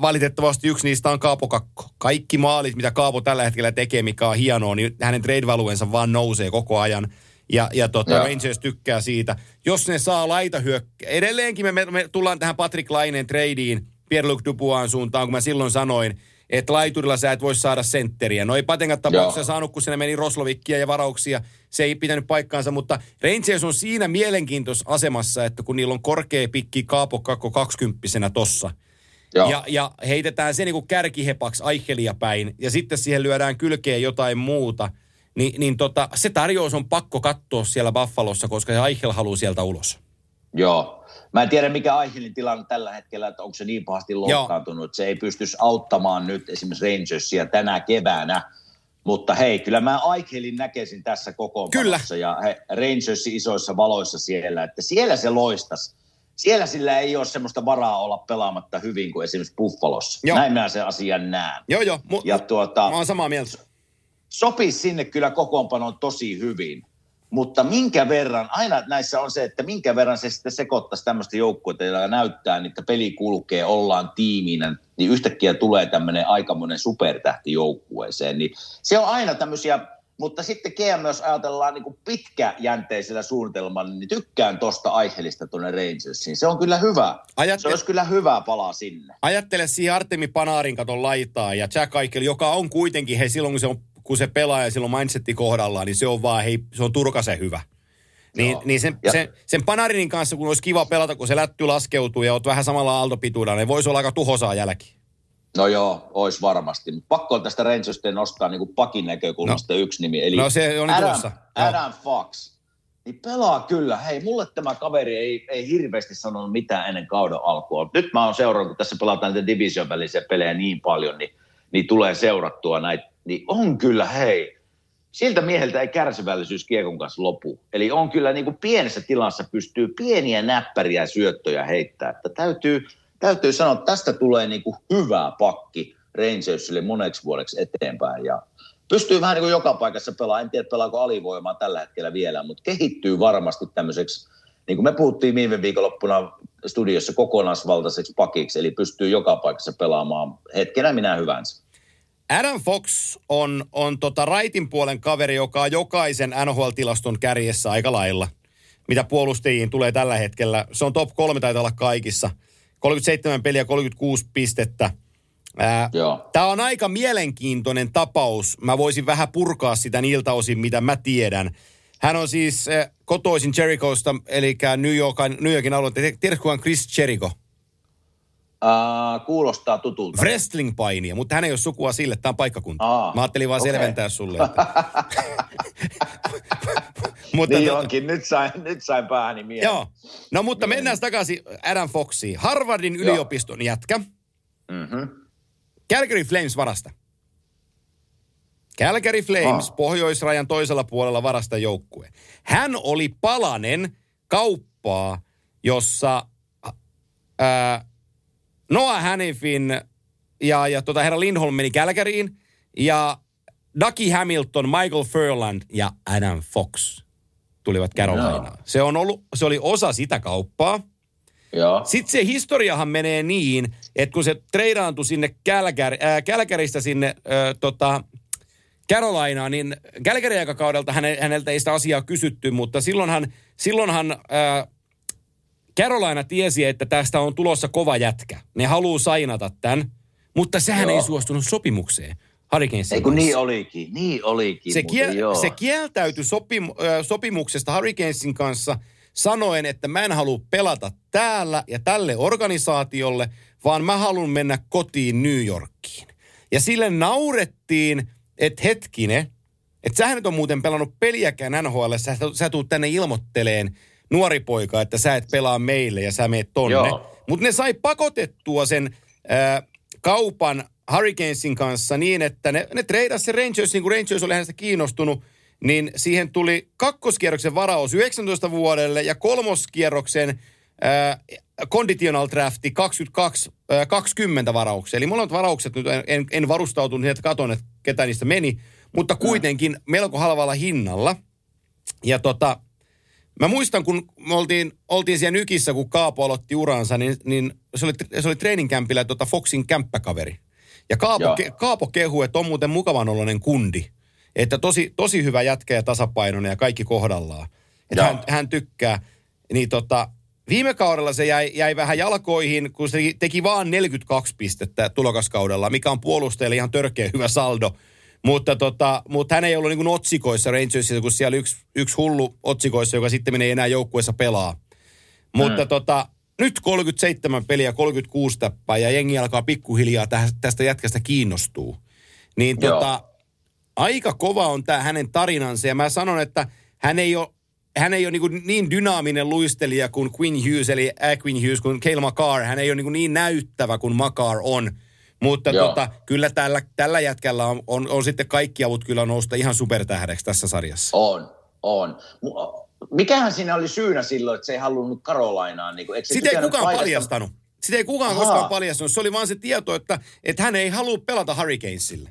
valitettavasti yksi niistä on Kaapo Kakko. Kaikki maalit, mitä Kaapo tällä hetkellä tekee, mikä on hienoa, niin hänen trade valuensa vaan nousee koko ajan – ja, ja tota, Rangers tykkää siitä. Jos ne saa laita hyökkää. Edelleenkin me, me, me, tullaan tähän Patrick Laineen tradeen Pierre-Luc Dupuan suuntaan, kun mä silloin sanoin, että laiturilla sä et voi saada sentteriä. No ei Patenkat tapauksessa saanut, kun sinne meni Roslovikkia ja varauksia. Se ei pitänyt paikkaansa, mutta Rangers on siinä mielenkiintoisessa asemassa, että kun niillä on korkea pikki Kaapo Kakko 20 tossa. Ja, ja heitetään se niin kuin kärkihepaksi Aichelia päin. Ja sitten siihen lyödään kylkeen jotain muuta – niin, niin tota, se tarjous on pakko katsoa siellä Buffalossa, koska se Eichel haluaa sieltä ulos. Joo. Mä en tiedä, mikä Eichelin tilanne tällä hetkellä, että onko se niin pahasti loukkaantunut, että se ei pystyisi auttamaan nyt esimerkiksi Rangersia tänä keväänä. Mutta hei, kyllä mä Eichelin näkisin tässä kokoonpanossa ja he, Rangersin isoissa valoissa siellä, että siellä se loistas. Siellä sillä ei ole semmoista varaa olla pelaamatta hyvin kuin esimerkiksi Buffalossa. Joo. Näin mä sen asian näen. Joo, joo. Mu- ja tuota, mä oon samaa mieltä sopisi sinne kyllä kokoonpanoon tosi hyvin. Mutta minkä verran, aina näissä on se, että minkä verran se sitten sekoittaisi tämmöistä joukkuetta, joka näyttää, että peli kulkee, ollaan tiiminä, niin yhtäkkiä tulee tämmöinen aikamoinen supertähti joukkueeseen. Niin se on aina tämmöisiä, mutta sitten GM, myös ajatellaan niin kuin pitkäjänteisellä suunnitelmalla, niin tykkään tuosta aiheellista tuonne Rangersiin. Se on kyllä hyvä. Ajattele- se olisi kyllä hyvä palaa sinne. Ajattele siihen Artemi Panarin katon laitaa ja Jack Eichel, joka on kuitenkin, he silloin kun se on kun se pelaa ja silloin mindsetti kohdallaan, niin se on vaan, hei, se on turkasen hyvä. Niin, Joo. niin sen, Ja- sen, sen Panarinin kanssa, kun olisi kiva pelata, kun se lätty laskeutuu ja oot vähän samalla aaltopituudella, niin voisi olla aika tuhosaa jälki. No joo, olisi varmasti. Pakko on tästä Rangersista nostaa niin kuin pakin näkökulmasta no. yksi nimi. Eli No se on Adam, tulossa. Adam Fox. Niin pelaa kyllä. Hei, mulle tämä kaveri ei, ei hirveästi sanonut mitään ennen kauden alkua. Nyt mä oon seurannut, kun tässä pelataan näitä division välisiä pelejä niin paljon, niin, niin tulee seurattua näitä. Niin on kyllä, hei, siltä mieheltä ei kärsivällisyys kiekon kanssa lopu. Eli on kyllä niin kuin pienessä tilassa pystyy pieniä näppäriä syöttöjä heittää. Että täytyy, täytyy sanoa, että tästä tulee niin kuin hyvä pakki Rangersille moneksi vuodeksi eteenpäin. Ja pystyy vähän niin kuin joka paikassa pelaamaan. En tiedä, pelaako alivoimaa tällä hetkellä vielä, mutta kehittyy varmasti tämmöiseksi, niin kuin me puhuttiin viime viikonloppuna studiossa kokonaisvaltaiseksi pakiksi, eli pystyy joka paikassa pelaamaan hetkenä minä hyvänsä. Adam Fox on, on tota raitin puolen kaveri, joka on jokaisen NHL-tilaston kärjessä aika lailla. Mitä puolustajiin tulee tällä hetkellä. Se on top kolme taitaa olla kaikissa. 37 peliä, 36 pistettä. Tämä on aika mielenkiintoinen tapaus. Mä voisin vähän purkaa sitä niiltä osin, mitä mä tiedän. Hän on siis äh, kotoisin Jerichosta, eli New, Yorkin, New Yorkin alueelta. Tiedätkö, kuka on Chris Jericho? Uh, kuulostaa tutulta. Wrestling-painia, mutta hän ei ole sukua sille, tämä on paikkakunta. Aa, Mä ajattelin vaan okei. selventää sulle. Että... mutta niin tota- onkin, nyt sain, nyt sain päähäni mieleen. Joo. No mutta mennään takaisin Adam Foxiin. Harvardin yliopiston jätkä. Mm-hmm. Calgary Flames varasta. Calgary Flames Ah. pohjoisrajan toisella puolella varasta joukkue. Hän oli palanen kauppaa, jossa ää, Noah Hannifin ja, ja tota herra Lindholm meni Calgaryin ja Ducky Hamilton, Michael Furland ja Adam Fox tulivat Carolinaan. Se, on ollut, se oli osa sitä kauppaa. Joo. Sitten se historiahan menee niin, että kun se treidaantui sinne Calgary, äh, Calgarysta sinne äh, tota, Carolinaan, niin Calgaryn aikakaudelta häne, häneltä ei sitä asiaa kysytty, mutta silloinhan, silloinhan äh, Carolina tiesi, että tästä on tulossa kova jätkä. Ne haluaa sainata tämän, mutta sehän Joo. ei suostunut sopimukseen Hurricanesin Ei kun kanssa. niin olikin, niin olikin. Se, kiel, joo. se kieltäytyi sopim, sopimuksesta Hurricanesin kanssa sanoen, että mä en halua pelata täällä ja tälle organisaatiolle, vaan mä haluan mennä kotiin New Yorkiin. Ja sille naurettiin, että hetkinen, että sähän nyt on muuten pelannut peliäkään NHL, sä, sä tuut tänne ilmoitteleen nuori poika, että sä et pelaa meille ja sä meet tonne. Mutta ne sai pakotettua sen ää, kaupan Hurricanesin kanssa niin, että ne, ne treidasi se Rangers, niin kuin Rangers oli hänestä kiinnostunut, niin siihen tuli kakkoskierroksen varaus 19 vuodelle ja kolmoskierroksen äh, conditional drafti 22, äh, 20 varauksia. Eli molemmat varaukset nyt en, en, en varustautunut niin, että katon, että ketä niistä meni, mutta kuitenkin melko halvalla hinnalla. Ja tota, mä muistan, kun me oltiin, oltiin siellä Nykissä, kun Kaapo aloitti uransa, niin, niin se oli, se oli treeninkämpillä tota Foxin kämppäkaveri. Ja Kaapo, ke, Kaapo kehu, että on muuten mukavan oloinen kundi. Että tosi, tosi hyvä jätkä ja tasapainoinen ja kaikki kohdallaan. Että Joo. hän, hän tykkää. Niin tota, viime kaudella se jäi, jäi vähän jalkoihin, kun se teki vaan 42 pistettä tulokaskaudella, mikä on puolustajalle ihan törkeä hyvä saldo. Mutta, tota, mutta hän ei ollut niin otsikoissa Rangersissa, kun siellä yksi, yksi hullu otsikoissa, joka sitten ei enää joukkueessa pelaa. Mutta Mm. tota, nyt 37 peliä, 36 tappaa ja jengi alkaa pikkuhiljaa tästä jätkästä kiinnostuu. Niin Joo. tota, aika kova on tämä hänen tarinansa ja mä sanon, että hän ei ole hän ei ole niin, niin dynaaminen luistelija kuin Quinn Hughes, eli äh, Quinn Hughes, kuin Cale Makar. Hän ei ole niin, niin näyttävä kuin Makar on. Mutta Joo. tota, kyllä tällä, tällä jätkällä on, on, on sitten kaikki avut kyllä nousta ihan supertähdeksi tässä sarjassa. On, on. Mikähän siinä oli syynä silloin, että se ei halunnut Carolinaan? Niin kuin, Sitä ei kukaan paikasta- paljastanut. Sitä ei kukaan Ahaa. koskaan paljastanut. Se oli vaan se tieto, että, että hän ei halua pelata Hurricanesille.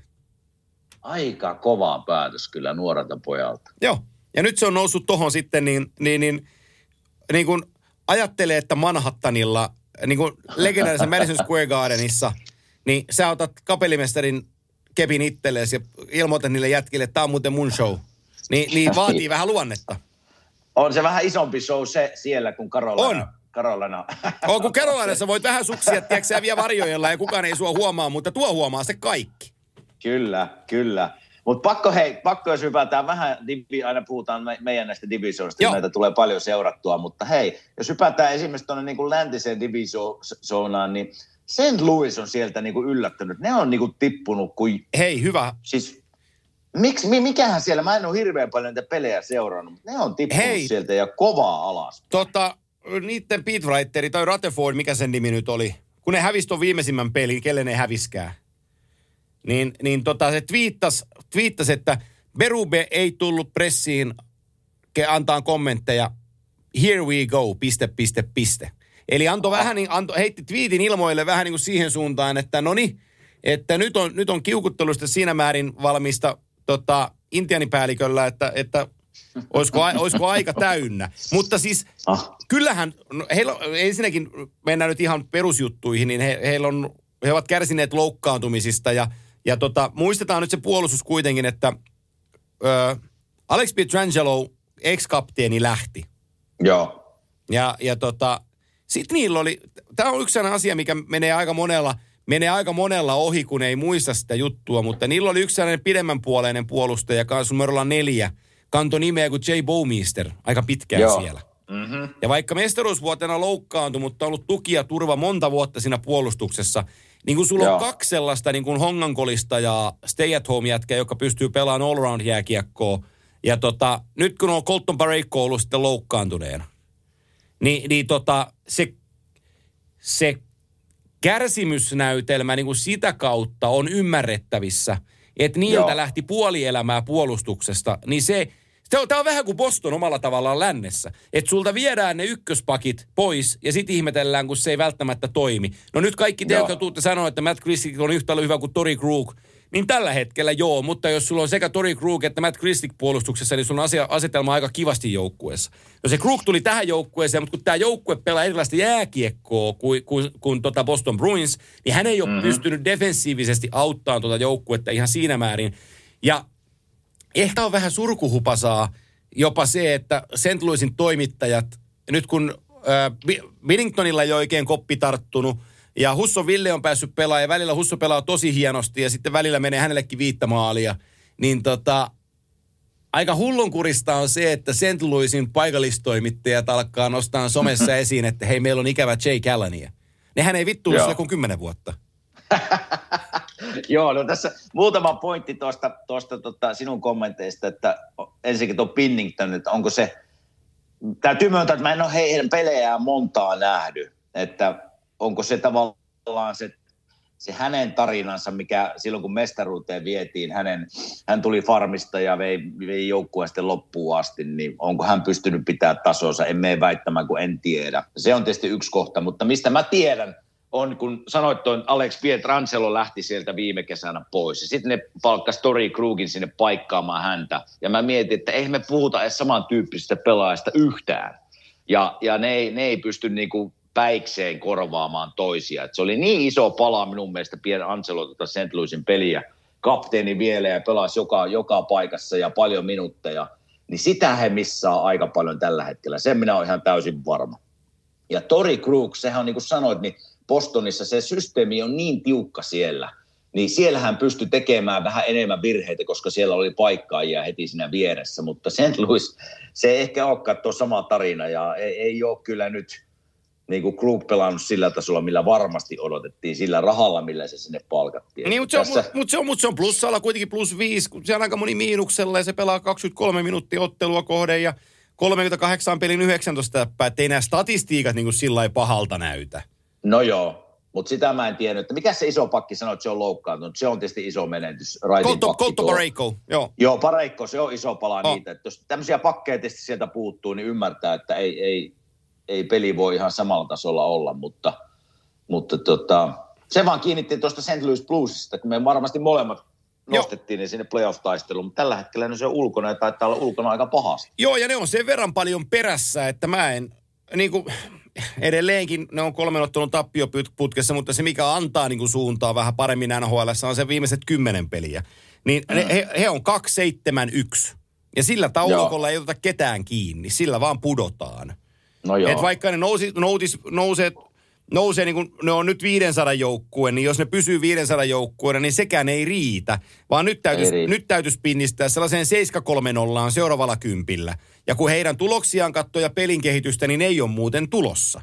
Aika kova päätös kyllä nuorelta pojalta. Joo. Ja nyt se on noussut tohon sitten, niin, niin, niin, niin kuin ajattelee, että Manhattanilla, niin kuin legendaarisessa Madison Square Gardenissa, niin sä otat kapellimestarin kepin itsellesi ja ilmoitat niille jätkille, että tämä on muuten mun show. Niin, niin vaatii vähän luonnetta. On se vähän isompi show se siellä kuin Carolina. On. Carolina. On, kun Carolinassa voit vähän suksia, tiedätkö sä vielä varjoilla ja kukaan ei sua huomaa, mutta tuo huomaa se kaikki. Kyllä, kyllä. Mutta pakko hei, pakko jos hypätään vähän, divi, aina puhutaan me, meidän näistä divisioista, näitä tulee paljon seurattua, mutta hei, jos hypätään esimerkiksi tuonne niin läntiseen divisioonaan, niin St. Louis on sieltä niin kuin yllättänyt. Ne on niin kuin tippunut kuin... Hei, hyvä. Siis Miksi, mikähän siellä, mä en ole hirveän paljon näitä pelejä seurannut, mutta ne on tippunut Hei, sieltä ja kovaa alas. Tota, niiden Pete Writeri tai Rutherford, mikä sen nimi nyt oli, kun ne hävisi viimeisimmän pelin, kelle ne häviskää, niin, niin tota, se twiittasi, twiittas, että Berube ei tullut pressiin antaa kommentteja, here we go, piste, piste, piste. Eli antoi vähän, niin, antoi, heitti twiitin ilmoille vähän niin kuin siihen suuntaan, että no niin, että nyt on, nyt on kiukuttelusta siinä määrin valmista tota, intianipäälliköllä, että, että olisiko, olisiko aika täynnä. Mutta siis ah. kyllähän, no, heillä, ensinnäkin mennään nyt ihan perusjuttuihin, niin he, heillä on, he ovat kärsineet loukkaantumisista ja, ja tota, muistetaan nyt se puolustus kuitenkin, että ö, Alex Pietrangelo, ex-kapteeni, lähti. Joo. Ja, ja tota, sitten niillä oli, tämä on yksi asia, mikä menee aika monella – menee aika monella ohi, kun ei muista sitä juttua, mutta niillä oli yksi sellainen pidemmän puoleinen puolustaja, kanssa numerolla neljä, kanto nimeä kuin Jay Bowmeister, aika pitkään Joo. siellä. Mm-hmm. Ja vaikka mestaruusvuotena loukkaantui, mutta on ollut tuki ja turva monta vuotta siinä puolustuksessa, niin kun sulla Joo. on kaksi sellaista niin kuin hongankolista ja stay at home jätkä, joka pystyy pelaamaan all round jääkiekkoa, ja tota, nyt kun on Colton Parayko ollut sitten loukkaantuneena, niin, niin tota, se, se kärsimysnäytelmä niin kuin sitä kautta on ymmärrettävissä, että niiltä Joo. lähti puolielämää puolustuksesta, niin se, Tämä on vähän kuin Boston omalla tavallaan lännessä. Että sulta viedään ne ykköspakit pois ja sitten ihmetellään, kun se ei välttämättä toimi. No nyt kaikki te, jotka tuutte sanoa, että Matt Christie on yhtä hyvä kuin Tori Krug, niin tällä hetkellä joo, mutta jos sulla on sekä Tori Krug että Matt Christie puolustuksessa, niin sun on asia, asetelma aika kivasti joukkueessa. No se Krug tuli tähän joukkueeseen, mutta kun tämä joukkue pelaa erilaista jääkiekkoa kuin, kuin, kuin tota Boston Bruins, niin hän ei ole mm-hmm. pystynyt defensiivisesti auttamaan tuota joukkuetta ihan siinä määrin. Ja ehkä on vähän surkuhupasaa jopa se, että St. Louisin toimittajat, nyt kun äh, Binningtonilla ei oikein koppi tarttunut, ja Husso Ville on päässyt pelaamaan ja välillä Husso pelaa tosi hienosti ja sitten välillä menee hänellekin viittamaalia. Niin tota, aika hullunkurista on se, että St. Louisin paikallistoimittajat alkaa nostaa somessa esiin, että hei, meillä on ikävä Jay Callania. Nehän ei vittu sillä kuin kymmenen vuotta. Joo, no tässä muutama pointti tuosta, tuosta tota sinun kommenteista, että ensinnäkin tuo Pinnington, että onko se, täytyy myöntää, että mä en ole heidän pelejään montaa nähdy, että onko se tavallaan se, se hänen tarinansa, mikä silloin kun mestaruuteen vietiin, hänen, hän tuli farmista ja vei, vei joukkueen sitten loppuun asti, niin onko hän pystynyt pitää tasonsa, en mene väittämään, kun en tiedä. Se on tietysti yksi kohta, mutta mistä mä tiedän, on, kun sanoit tuon Alex Pietrangelo lähti sieltä viime kesänä pois. Sitten ne palkkasi Tori Krugin sinne paikkaamaan häntä. Ja mä mietin, että eihän me puhuta edes samantyyppisistä pelaajista yhtään. Ja, ja ne, ei, ne ei pysty niinku päikseen korvaamaan toisia. Et se oli niin iso pala minun mielestä Pierre Angelo tota St. Louisin peliä. Kapteeni vielä ja pelasi joka, joka paikassa ja paljon minuutteja. Niin sitä he missaa aika paljon tällä hetkellä. Sen minä olen ihan täysin varma. Ja Tori Krug, sehän on niin kuin sanoit, niin Bostonissa se systeemi on niin tiukka siellä, niin siellä hän pystyi tekemään vähän enemmän virheitä, koska siellä oli paikkaajia heti siinä vieressä. Mutta St. Louis, se ei ehkä olekaan tuo sama tarina ja ei, ei ole kyllä nyt – niin kuin klub pelannut sillä tasolla, millä varmasti odotettiin, sillä rahalla, millä se sinne palkattiin. Niin, mutta se, Tässä... on, mutta se, on, mutta se on plussalla kuitenkin plus viisi, kun se on aika moni miinuksella ja se pelaa 23 minuuttia ottelua kohden ja 38 pelin 19 täppää, ettei nämä statistiikat niin kuin sillä pahalta näytä. No joo, mutta sitä mä en tiedä, että mikä se iso pakki sanoo, että se on loukkaantunut. Se on tietysti iso menetys. Kolto, Kolto Pareikko, joo. Joo, Pareikko, se on iso pala oh. niitä. Että jos tämmöisiä pakkeja tietysti sieltä puuttuu, niin ymmärtää, että ei, ei, ei peli voi ihan samalla tasolla olla, mutta, mutta tota, se vaan kiinnitti tuosta St. Louis Bluesista, kun me varmasti molemmat nostettiin ne sinne playoff-taisteluun, mutta tällä hetkellä ne se on ulkona ja taitaa olla ulkona aika pahasti. Joo, ja ne on sen verran paljon perässä, että mä en, niin kuin, edelleenkin ne on kolmen ottelun tappioputkessa, mutta se mikä antaa niin kuin suuntaa vähän paremmin NHL on se viimeiset kymmenen peliä. Niin mm. he, he on 2-7-1. Ja sillä taulukolla Joo. ei oteta ketään kiinni, sillä vaan pudotaan. No joo. Et vaikka ne nousi, noutis, nousee nousee niin kuin, ne on nyt 500 joukkueen, niin jos ne pysyy 500 joukkueena, niin sekään ei riitä. Vaan nyt täytyisi, nyt täytyisi pinnistää sellaiseen 7-3-0 seuraavalla kympillä. Ja kun heidän tuloksiaan katsoo ja pelin kehitystä, niin ei ole muuten tulossa.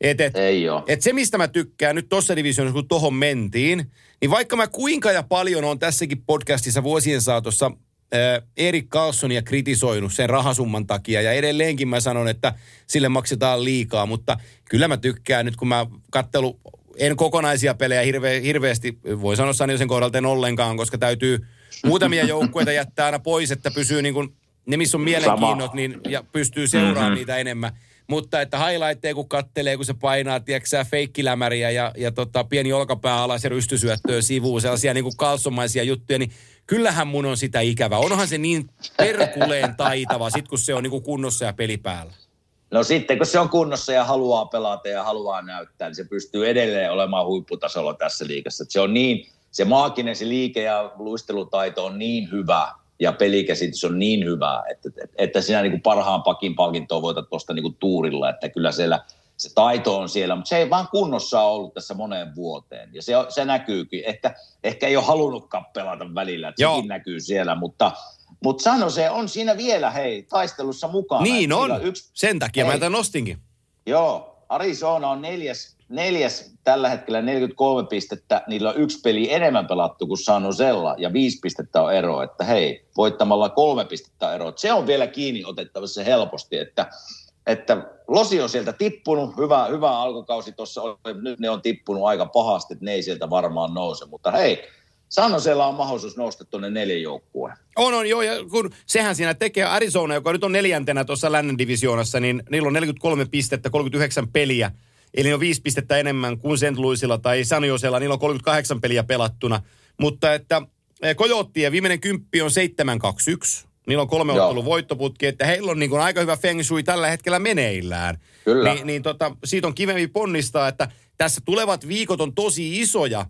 Et, et, Ei oo. et se, mistä mä tykkään nyt tuossa divisioonassa, kun tohon mentiin, niin vaikka mä kuinka ja paljon on tässäkin podcastissa vuosien saatossa Erik Carlsonia kritisoinut sen rahasumman takia, ja edelleenkin mä sanon, että sille maksetaan liikaa, mutta kyllä mä tykkään nyt, kun mä kattelu, en kokonaisia pelejä hirve, hirveästi, voi sanoa Sanjosen kohdalta en ollenkaan, koska täytyy muutamia joukkueita jättää aina pois, että pysyy niin kuin, ne missä on mielenkiinnot, niin, ja pystyy seuraamaan mm-hmm. niitä enemmän. Mutta että highlightteja kun kattelee, kun se painaa, tiedätkö feikkilämäriä ja, ja tota, pieni olkapää alas ja rystysyöttöä sivuun, sellaisia niin kuin kalsomaisia juttuja, niin kyllähän mun on sitä ikävä. Onhan se niin perkuleen taitava, sit kun se on niin kuin kunnossa ja peli päällä. No sitten, kun se on kunnossa ja haluaa pelata ja haluaa näyttää, niin se pystyy edelleen olemaan huipputasolla tässä liigassa. Et se on niin, se maaginen, se liike ja luistelutaito on niin hyvä ja pelikäsitys on niin hyvä, että, että, että sinä niin kuin parhaan pakin palkintoa voitat tuosta niin kuin tuurilla, että kyllä siellä se taito on siellä, mutta se ei vaan kunnossa ollut tässä moneen vuoteen. Ja se, se näkyykin. Ehkä, ehkä ei ole halunnutkaan pelata välillä, että Joo. sekin näkyy siellä, mutta, mutta sano se on siinä vielä, hei, taistelussa mukana. Niin Että on. Yksi, Sen takia mä Ei. tämän nostinkin. Joo, Arizona on neljäs, neljäs tällä hetkellä 43 pistettä. Niillä on yksi peli enemmän pelattu kuin San Josella ja viisi pistettä on ero. Että hei, voittamalla kolme pistettä ero. Se on vielä kiinni otettavissa helposti, että, että Losi on sieltä tippunut. Hyvä, hyvä alkukausi tuossa oli. Nyt ne on tippunut aika pahasti, että ne ei sieltä varmaan nouse. Mutta hei, San Josella on mahdollisuus nousta tuonne neljän joukkueen. On, on, joo, ja kun sehän siinä tekee Arizona, joka nyt on neljäntenä tuossa lännen divisioonassa, niin niillä on 43 pistettä, 39 peliä. Eli on viisi pistettä enemmän kuin St. Louisilla tai San Josella, niillä on 38 peliä pelattuna. Mutta että eh, Kojottien viimeinen kymppi on 7-2-1. Niillä on kolme ottelun voittoputki, että heillä on niin kuin aika hyvä feng shui tällä hetkellä meneillään. Kyllä. Niin, niin tota, siitä on kivempi ponnistaa, että tässä tulevat viikot on tosi isoja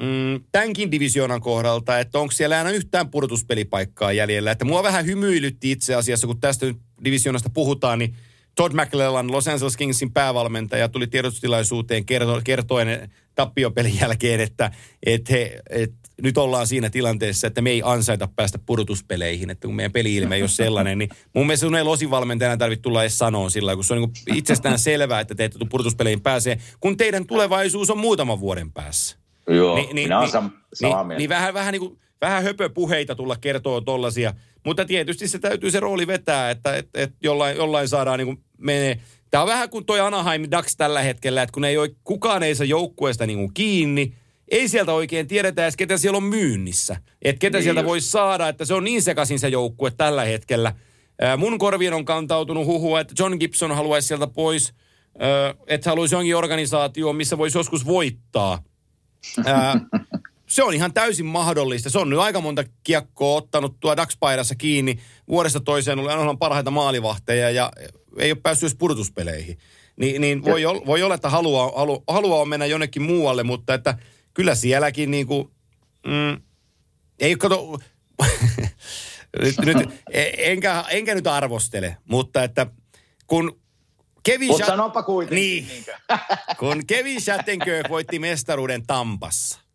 mm, tämänkin divisioonan kohdalta, että onko siellä aina yhtään pudotuspelipaikkaa jäljellä. Että mua vähän hymyilytti itse asiassa, kun tästä nyt divisioonasta puhutaan, niin Todd McClellan, Los Angeles Kingsin päävalmentaja, tuli tiedotustilaisuuteen kerto, kertoen tappiopelin jälkeen, että et he, et nyt ollaan siinä tilanteessa, että me ei ansaita päästä pudotuspeleihin, että kun meidän peli-ilme ei ole sellainen, niin mun mielestä sun ei losivalmentajana tarvitse tulla edes sanoa sillä, kun se on niin itsestään selvää, että te ette pudotuspeleihin pääsee, kun teidän tulevaisuus on muutaman vuoden päässä. Joo, niin, minä olen sam- samaa niin, mieltä. niin vähän, vähän, niin kuin, vähän höpöpuheita tulla kertoo tollasia. Mutta tietysti se täytyy se rooli vetää, että et, et jollain, jollain saadaan niin menee. Tämä on vähän kuin toi Anaheim Ducks tällä hetkellä, että kun ei ole, kukaan ei saa joukkueesta niin kiinni, ei sieltä oikein tiedetä edes, ketä siellä on myynnissä. Että ketä Niin sieltä voisi saada, että se on niin sekaisin se joukkue tällä hetkellä. Mun korvien on kantautunut huhua, että John Gibson haluaisi sieltä pois, että haluaisi jonkin organisaatioon, missä voisi joskus voittaa. Se on ihan täysin mahdollista. Se on nyt aika monta kiekkoa ottanut tuo Dax-paidassa kiinni. Vuodesta toiseen oli aina parhaita maalivahteja ja ei ole päässyt pudotuspeleihin. Ni, niin voi, ol, voi olla, että haluaa, halu, haluaa mennä jonnekin muualle, mutta että kyllä sielläkin niin kuin, mm, ei kato, nyt, nyt, e- enkä, enkä nyt arvostele, mutta että kun Kevin Mutta Shat- kuitenkin. Niin. kun Kevin Shattenkirk voitti mestaruuden Tampassa.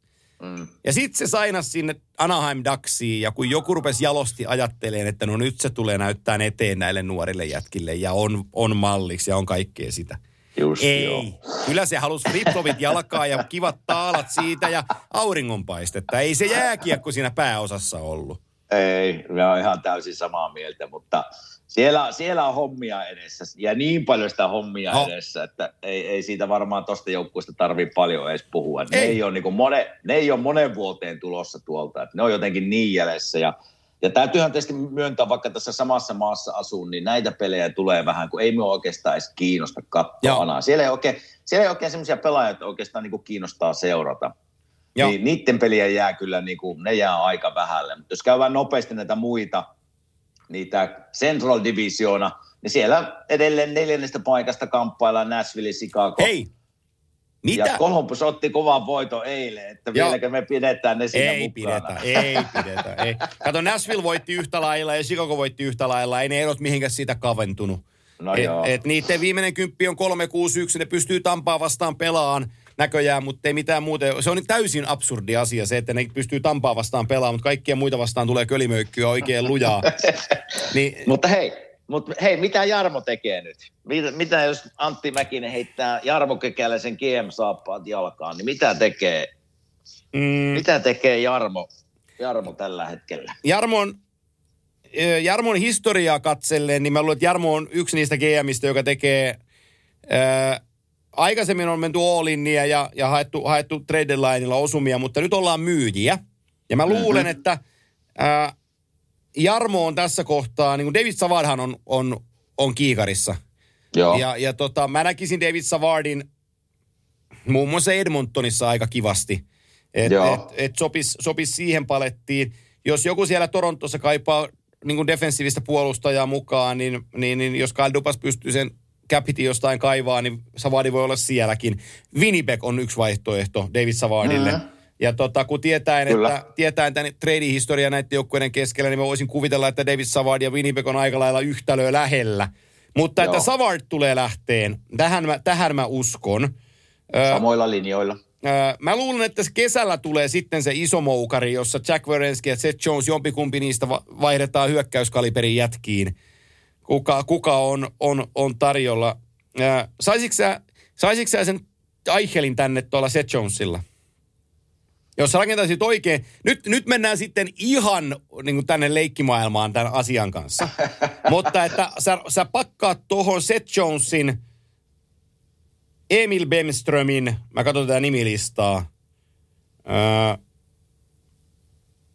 Mm. Ja sitten se sainas sinne Anaheim Ducksiin ja kun joku rupesi jalosti ajatteleen, että no nyt se tulee näyttää eteen näille nuorille jätkille ja on, on malliksi ja on kaikkea sitä. Just Ei. joo. Kyllä se halusi flip jalkaa ja kivat taalat siitä ja auringonpaistetta. Ei se jääkiekko siinä pääosassa ollut. Ei, mä oon ihan täysin samaa mieltä, mutta siellä, siellä on hommia edessä ja niin paljon sitä hommia No. edessä, että ei, ei siitä varmaan tosta joukkueesta tarvii paljon edes puhua. Ne Ei. ei, ole niin mone, ne ei ole monen vuoteen tulossa tuolta, että ne on jotenkin niin jäljessä ja ja täytyyhän tietysti myöntää, vaikka tässä samassa maassa asun, niin näitä pelejä tulee vähän, kun ei minua oikeastaan edes kiinnosta katsoa. Siellä ei oikein, siellä ei oikein sellaisia pelaajia, joita oikeastaan niin kiinnostaa seurata. Joo. Niin niiden peliä jää kyllä, niin kuin, ne jää aika vähälle. Mutta jos käydään nopeasti näitä muita, niitä Central Divisiona, niin siellä edelleen neljännestä paikasta kamppaillaan Nashville, Chicago. Hei! Mitä? Ja Columbus otti kovan voiton eilen, että Joo. vieläkö me pidetään ne siinä Ei mukana. pidetä, ei pidetä. Ei. Kato, Nashville voitti yhtä lailla ja Chicago voitti yhtä lailla. Ei ne erot mihinkään siitä kaventunut. No et, joo. et niiden viimeinen kymppi on 361, ne pystyy Tampaa vastaan pelaan näköjään, mutta ei mitään muuta. Se on täysin absurdi asia se, että ne pystyy Tampaa vastaan pelaamaan, mutta kaikkia muita vastaan tulee kölimöykkyä oikein lujaa. niin, Mutta hei, mutta hei, mitä Jarmo tekee nyt? Mitä, mitä jos Antti Mäkinen heittää Jarmo Kekäläisen GM-saappaat jalkaan, niin mitä tekee, mm, mitä tekee Jarmo, Jarmo tällä hetkellä? Jarmon, ö, Jarmon historiaa katsellen, niin mä luulen, että Jarmo on yksi niistä GMistä, joka tekee... Ää, aikaisemmin on menty all ja, ja haettu, haettu trade lineilla osumia, mutta nyt ollaan myyjiä. Ja mä luulen, mm-hmm. että ää, Jarmo on tässä kohtaa, niin kuin David Savardhan on, on, on kiikarissa. Joo. Ja, ja tota, mä näkisin David Savardin muun muassa Edmontonissa aika kivasti. Että et, et sopis, sopis siihen palettiin. Jos joku siellä Torontossa kaipaa niin kuin defensiivistä puolustajaa mukaan, niin, niin, niin jos Kyle Dupas pystyy sen cap jostain kaivaa, niin Savardi voi olla sielläkin. Winnipeg on yksi vaihtoehto David Savardille. Mhm. Ja tota, kun tietäen, Kyllä. että, tietäen tämän trade-historia näiden joukkueiden keskellä, niin mä voisin kuvitella, että David Savard ja Winnipeg on aika lailla yhtälöä lähellä. Mutta että Joo. Savard tulee lähteen, tähän mä, tähän mä uskon. Samoilla linjoilla. Öö, mä luulen, että kesällä tulee sitten se iso moukari, jossa Jack Werenski ja Seth Jones, jompikumpi niistä va- vaihdetaan hyökkäyskaliberin jätkiin. Kuka, kuka on, on, on tarjolla. Saisitko sä, saisitko sä sen Eichelin tänne tuolla Seth Jonesilla? Jos sä rakentaisit oikein, nyt, nyt mennään sitten ihan niin kuin tänne leikkimaailmaan tämän asian kanssa. Mutta että sä, sä pakkaat tuohon Seth Jonesin, Emil Bemströmin, mä katson tätä nimilistaa, öö,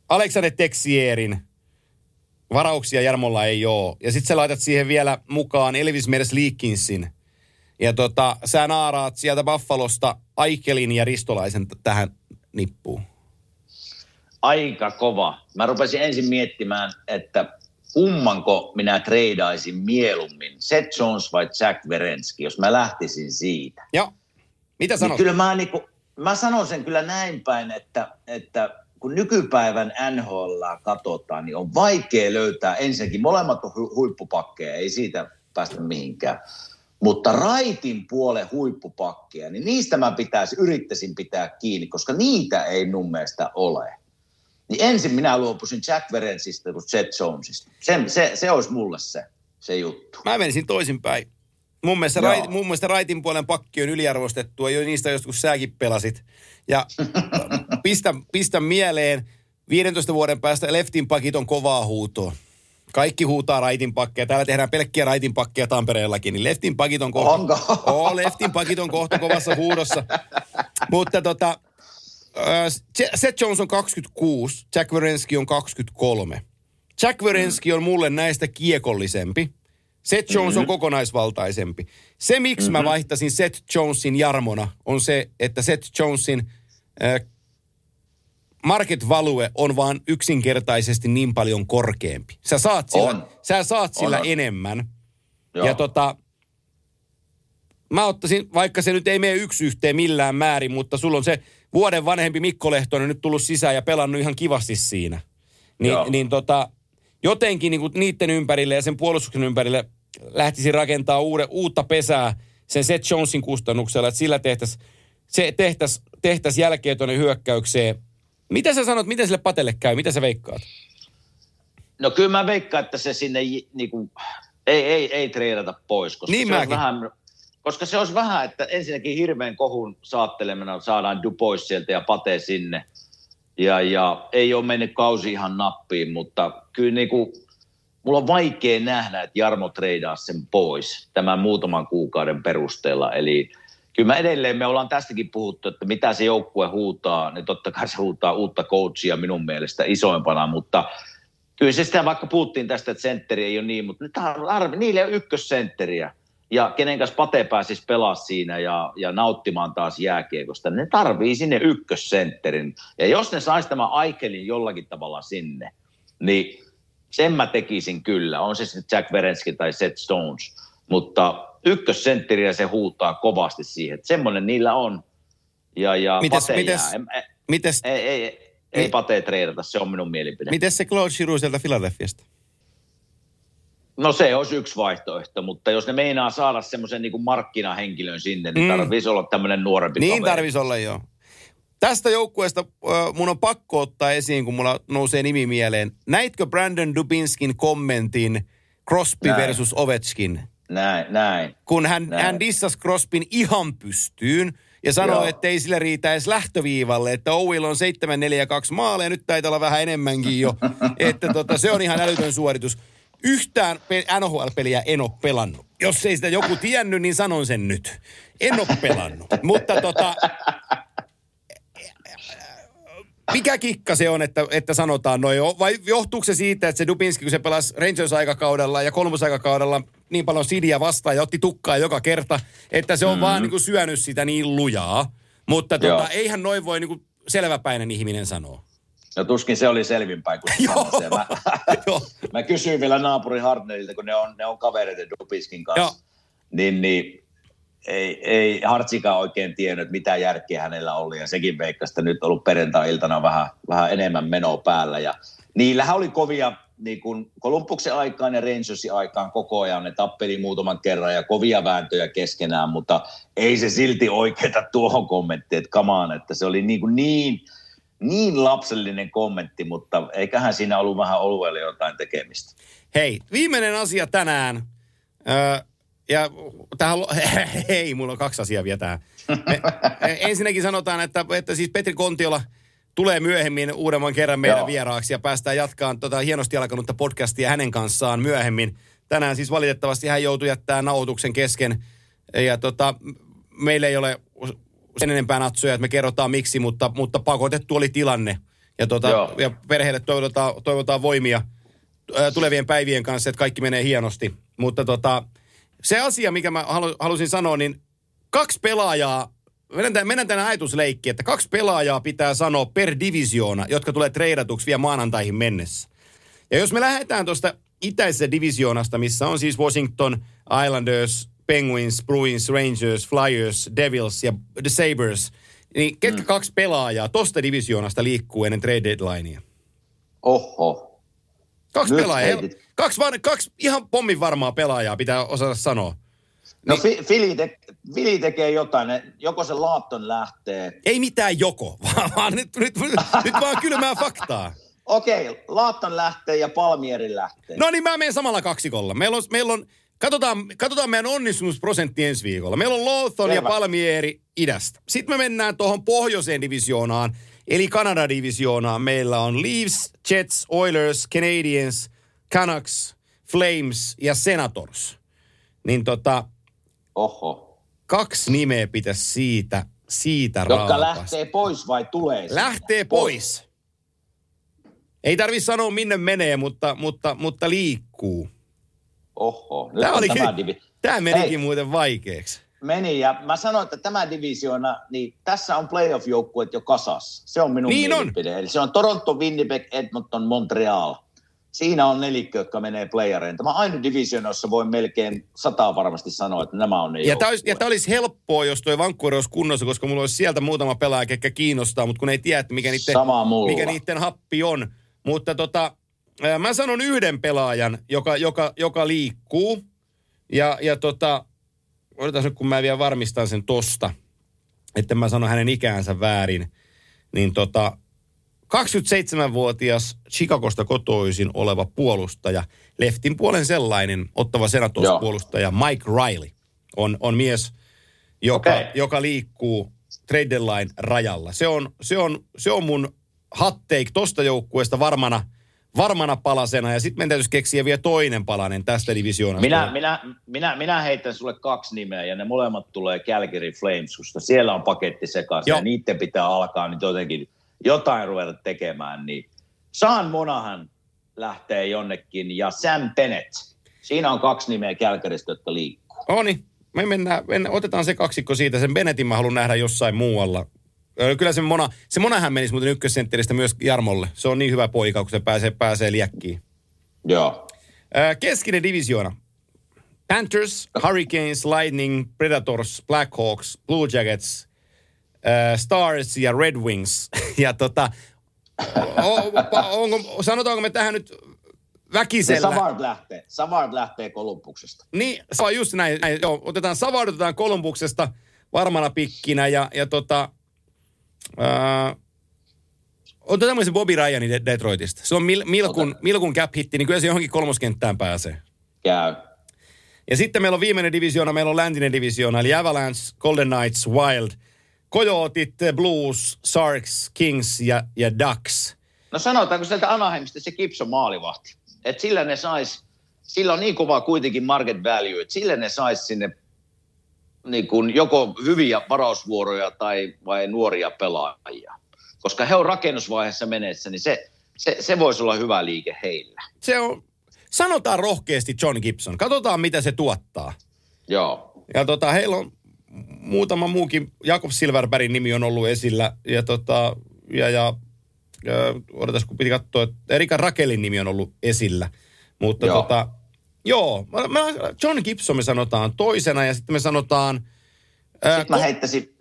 Alexander Texierin, varauksia Jarmolla ei ole. Ja sitten sä laitat siihen vielä mukaan Elvis Mers Leakinsin. Ja tota, sä naaraat sieltä Buffalosta Aikelin ja Ristolaisen t- tähän nippuun. Aika kova. Mä rupesin ensin miettimään, että kummanko minä treidaisin mieluummin, Seth Jones vai Jack Werenski, jos mä lähtisin siitä. Joo. Mitä Niin sanot? kyllä mä, niinku, mä sanon sen kyllä näin päin, että, että kun nykypäivän NHL katsotaan, niin on vaikea löytää, ensinnäkin molemmat on hu- huippupakkeja, ei siitä päästä mihinkään. Mutta raitin puolen huippupakkeja, niin niistä mä pitäisi, yrittäisin pitää kiinni, koska niitä ei mun mielestä ole. Niin ensin minä luopuisin Jack Verensistä kuin Seth Jonesista. Se, se, se olisi mulle se, se juttu. Mä menisin toisinpäin. Mun mielestä, Joo. rait, mun mielestä raitin puolen pakki on yliarvostettua, jo niistä joskus säkin pelasit. Ja pistä, pistä mieleen, 15 vuoden päästä leftin pakit on kovaa huutoa. Kaikki huutaa raitin pakkeja. Täällä tehdään pelkkiä raitin pakkeja Tampereellakin, niin leftin pakit on kohta. Onko? Oo, leftin pakit on kohta kovassa huudossa. Mutta tota, Seth Jones on 26, Jack Werenski on 23. Jack Werenski on mulle näistä kiekollisempi. Seth Jones Mm-hmm. on kokonaisvaltaisempi. Se, miksi mä vaihtasin Seth Jonesin Jarmona, on se, että Seth Jonesin market value on vaan yksinkertaisesti niin paljon korkeampi. Sä saat sillä, On. sä saat sillä On, enemmän. Joo. Ja tota, mä ottaisin, vaikka se nyt ei mene yksi yhteen millään määrin, mutta sulla on se vuoden vanhempi Mikko Lehtonen nyt tullut sisään ja pelannut ihan kivasti siinä. Ni, Joo. niin tota, jotenkin niin niiden ympärille ja sen puolustuksen ympärille lähtisin rakentaa uude, uutta pesää sen Seth Jonesin kustannuksella, että sillä tehtäisiin se tehtäisi tehtäis jälkeen tuonne hyökkäykseen. Mitä sä sanot, miten sille patelle käy? Mitä sä veikkaat? No kyllä mä veikkaan, että se sinne j- niinku, ei, ei, ei treidata pois, koska, Niin se mäkin. olisi vähän, koska se olisi vähän, että ensinnäkin hirveän kohun saattelemana saadaan Dupois sieltä ja Pate sinne. Ja, ja ei ole mennyt kausi ihan nappiin, mutta kyllä niinku, mulla on vaikea nähdä, että Jarmo treidaa sen pois tämän muutaman kuukauden perusteella. Eli kyllä mä edelleen, me ollaan tästäkin puhuttu, että mitä se joukkue huutaa, niin totta kai se huutaa uutta coachia minun mielestä isoimpana, mutta kyllä se sitä, vaikka puhuttiin tästä, että sentteri ei ole niin, mutta nyt arvi, niillä ole ykkössentteriä. Ja kenen kanssa Pate pääsisi pelaa siinä ja, ja nauttimaan taas jääkiekosta, ne tarvii sinne ykkössentterin. Ja jos ne saisi tämän Aikelin jollakin tavalla sinne, niin sen mä tekisin kyllä. On se sitten Jack Verenski tai Seth Stones. Mutta ykkössentteriä se huutaa kovasti siihen. Että semmoinen niillä on. Ja, ja Mites- Pate mites- jää. En- Mites, Ei, ei, ei, ei Pate treidata, se on minun mielipide. mites se Claude Giroux sieltä Philadelphiasta? No se olisi yksi vaihtoehto, mutta jos ne meinaa saada semmoisen niin markkinahenkilön sinne, niin Mm. tarvitsisi olla tämmöinen nuorempi Niin kaveri. tarvisi olla joo. Tästä joukkueesta mun on pakko ottaa esiin, kun mulla nousee nimi mieleen. Näitkö Brandon Dubinskin kommentin Crosby Näin. versus Ovechkin? Näin, näin. Kun hän, Näin. hän dissasi Crosbyn ihan pystyyn ja sanoi, että ei sille riitä edes lähtöviivalle, että Owill on 7 4 2 maaleja, nyt taitaa olla vähän enemmänkin jo. että tota, se on ihan älytön suoritus. Yhtään pe- NHL-peliä en ole pelannut. Jos ei sitä joku tiennyt, niin sanon sen nyt. En ole pelannut. Mutta tota, mikä kikka se on, että, että sanotaan noin? Vai johtuuko se siitä, että se Dubinski, kun se pelasi Rangers-aikakaudella ja kolmosaikakaudella niin paljon Sidiä vastaan ja otti tukkaa joka kerta, että se on mm-hmm. vaan niin kuin syönyt sitä niin lujaa. Mutta Joo. tota, eihän noin voi niin kuin selväpäinen ihminen sanoa. No tuskin se oli selvinpäin sanoi se. Mä, mä kysyin vielä naapuri Hardnerilta, kun ne on, ne on kavereiden Dupiskin kanssa. Joo. Niin, niin ei, ei Hartsikaan oikein tiennyt, mitä järkeä hänellä oli. Ja sekin veikkasi, että nyt on ollut perjantai-iltana vähän, vähän enemmän menoa päällä. Ja niillähän oli kovia, niin kuin Kolumbuksen aikaan ja Rangersin aikaan koko ajan. Ne tappeli muutaman kerran ja kovia vääntöjä keskenään, mutta ei se silti oikeeta tuohon kommenttiin, että kamaan, että se oli niin, kuin niin, niin lapsellinen kommentti, mutta eiköhän siinä ollut vähän olueelle jotain tekemistä. Hei, viimeinen asia tänään. Öö, ja tähän, hei, mulla on kaksi asiaa vielä tähän. Me, ensinnäkin sanotaan, että, että siis Petri Kontiola tulee myöhemmin uudemman kerran meidän Joo. vieraaksi ja päästään jatkaan tota hienosti alkanutta podcastia hänen kanssaan myöhemmin. Tänään siis valitettavasti hän joutui jättämään nauhoituksen kesken ja tota, meillä ei ole sen enempää natsoja, että me kerrotaan miksi, mutta, mutta pakotettu oli tilanne. Ja, tota, Joo. ja perheelle toivotaan, toivotaan voimia tulevien päivien kanssa, että kaikki menee hienosti. Mutta tota, se asia, mikä mä halu, halusin sanoa, niin kaksi pelaajaa, mennään, tämän- tänne ajatusleikkiin, että kaksi pelaajaa pitää sanoa per divisioona, jotka tulee treidatuksi vielä maanantaihin mennessä. Ja jos me lähdetään tuosta itäisestä divisioonasta, missä on siis Washington, Islanders, Penguins, Bruins, Rangers, Flyers, Devils ja The Sabres, niin ketkä mm. kaksi pelaajaa tosta divisioonasta liikkuu ennen trade deadlinea? Oho. Kaksi Nyt pelaajaa. heitit. Kaksi, var, kaksi ihan pommin varmaa pelaajaa pitää osata sanoa. No fi, Fili, te, Fili tekee jotain, ne, joko se Laatton lähtee. Ei mitään joko, vaan, vaan nyt, nyt, nyt vaan kylmää faktaa. Okei, Laatton lähtee ja Palmieri lähtee. No niin, mä menen samalla kaksikolla. Meillä on, meillä on katsotaan, katsotaan meidän onnistumusprosentti ensi viikolla. Meillä on Lawton ja. Palmieri idästä. Sitten me mennään tuohon pohjoiseen divisioonaan, eli Kanada-divisioonaan. Meillä on Leafs, Jets, Oilers, Canadiens, Canucks, Flames ja Senators. Niin tota, Oho. kaksi nimeä pitäisi siitä, siitä Jotka raapasta. lähtee pois vai tulee sinne? Lähtee pois. Ei tarvi sanoa minne menee, mutta, mutta, mutta liikkuu. Oho. Nyt Tämä, on oli tämä divi. tämä menikin Hei. muuten vaikeaksi. Meni ja mä sanoin, että tämä divisioona, niin tässä on playoff-joukkueet jo kasas. Se on minun Niin on. mielipide. Eli se on Toronto, Winnipeg, Edmonton, Montreal. Siinä on nelikkö, jotka menee playereen. Tämä ainut divisioona, jossa voi melkein sataa varmasti sanoa, että nämä on ne Ja tämä, olisi, ja tämä olisi helppoa, jos tuo Vancouver olisi kunnossa, koska mulla olisi sieltä muutama pelaaja, ketkä kiinnostaa, mutta kun ei tiedä, että mikä niiden, mikä niiden happi on. Mutta tota, mä sanon yhden pelaajan, joka, joka, joka liikkuu. Ja, ja tota, odotas nyt, kun mä vielä varmistan sen tosta, että mä sanon hänen ikäänsä väärin. Niin tota, 27-vuotias Chicagosta kotoisin oleva puolustaja, leftin puolen sellainen ottava senators-puolustaja Mike Riley on, on mies, joka, Okei. joka liikkuu trade deadline rajalla. Se on, se on, se on mun hot take tosta joukkueesta varmana, varmana palasena. Ja sitten meidän täytyisi keksiä vielä toinen palanen tästä divisioonasta. Minä, minä, minä, minä heitän sulle kaksi nimeä ja ne molemmat tulee Calgary Flames, koska siellä on paketti sekaisin ja niiden pitää alkaa nyt jotenkin jotain ruveta tekemään. Niin Sean Monahan lähtee jonnekin ja Sam Bennett. Siinä on kaksi nimeä Calgarysta, jotka liikkuu. No niin, me mennään, mennään, otetaan se kaksikko siitä. Sen Benetin mä haluan nähdä jossain muualla. Kyllä se Mona, se Monahan menisi muuten ykkössentteristä myös Jarmolle. Se on niin hyvä poika, kun se pääsee, pääsee liäkkiin. Joo. Keskinen divisioona. Panthers, Hurricanes, Lightning, Predators, Blackhawks, Blue Jackets, ö, Stars ja Red Wings. Ja tota, onko, sanotaanko me tähän nyt Se väkisellä. Savard lähtee, Savard lähtee Kolumbuksesta. Niin, se on just näin. näin. Joo, otetaan Savard, otetaan Kolumbuksesta varmana pikkinä ja, ja tota... Ää, otetaan tämmöisen Bobby Ryanin De- Detroitista. Se on mil, Milkun, Ota. Milkun cap hitti, niin kyllä se johonkin kolmoskenttään pääsee. Käy. Ja sitten meillä on viimeinen divisioona, meillä on läntinen divisioona, eli Avalanche, Golden Knights, Wild, Coyotit, Blues, Sharks, Kings ja, ja Ducks. No sanotaanko sieltä Anaheimista se Gibson maalivahti. Että sillä ne sais, sillä on niin kova kuitenkin market value, että sillä ne sais sinne niin kuin joko hyviä varausvuoroja tai vai nuoria pelaajia. Koska he on rakennusvaiheessa menessä, niin se, se, se voisi olla hyvä liike heillä. Se on, sanotaan rohkeasti John Gibson. Katsotaan, mitä se tuottaa. Joo. Ja tota, heillä on muutama muukin, Jakob Silverbergin nimi on ollut esillä. Ja tota, ja, ja, ja odotas, kun piti katsoa, että Erika Rakelin nimi on ollut esillä. Mutta Joo. joo. tota, joo, mä, mä, John Gibson me sanotaan toisena ja sitten me sanotaan... ää, Sitten mä heittäisin,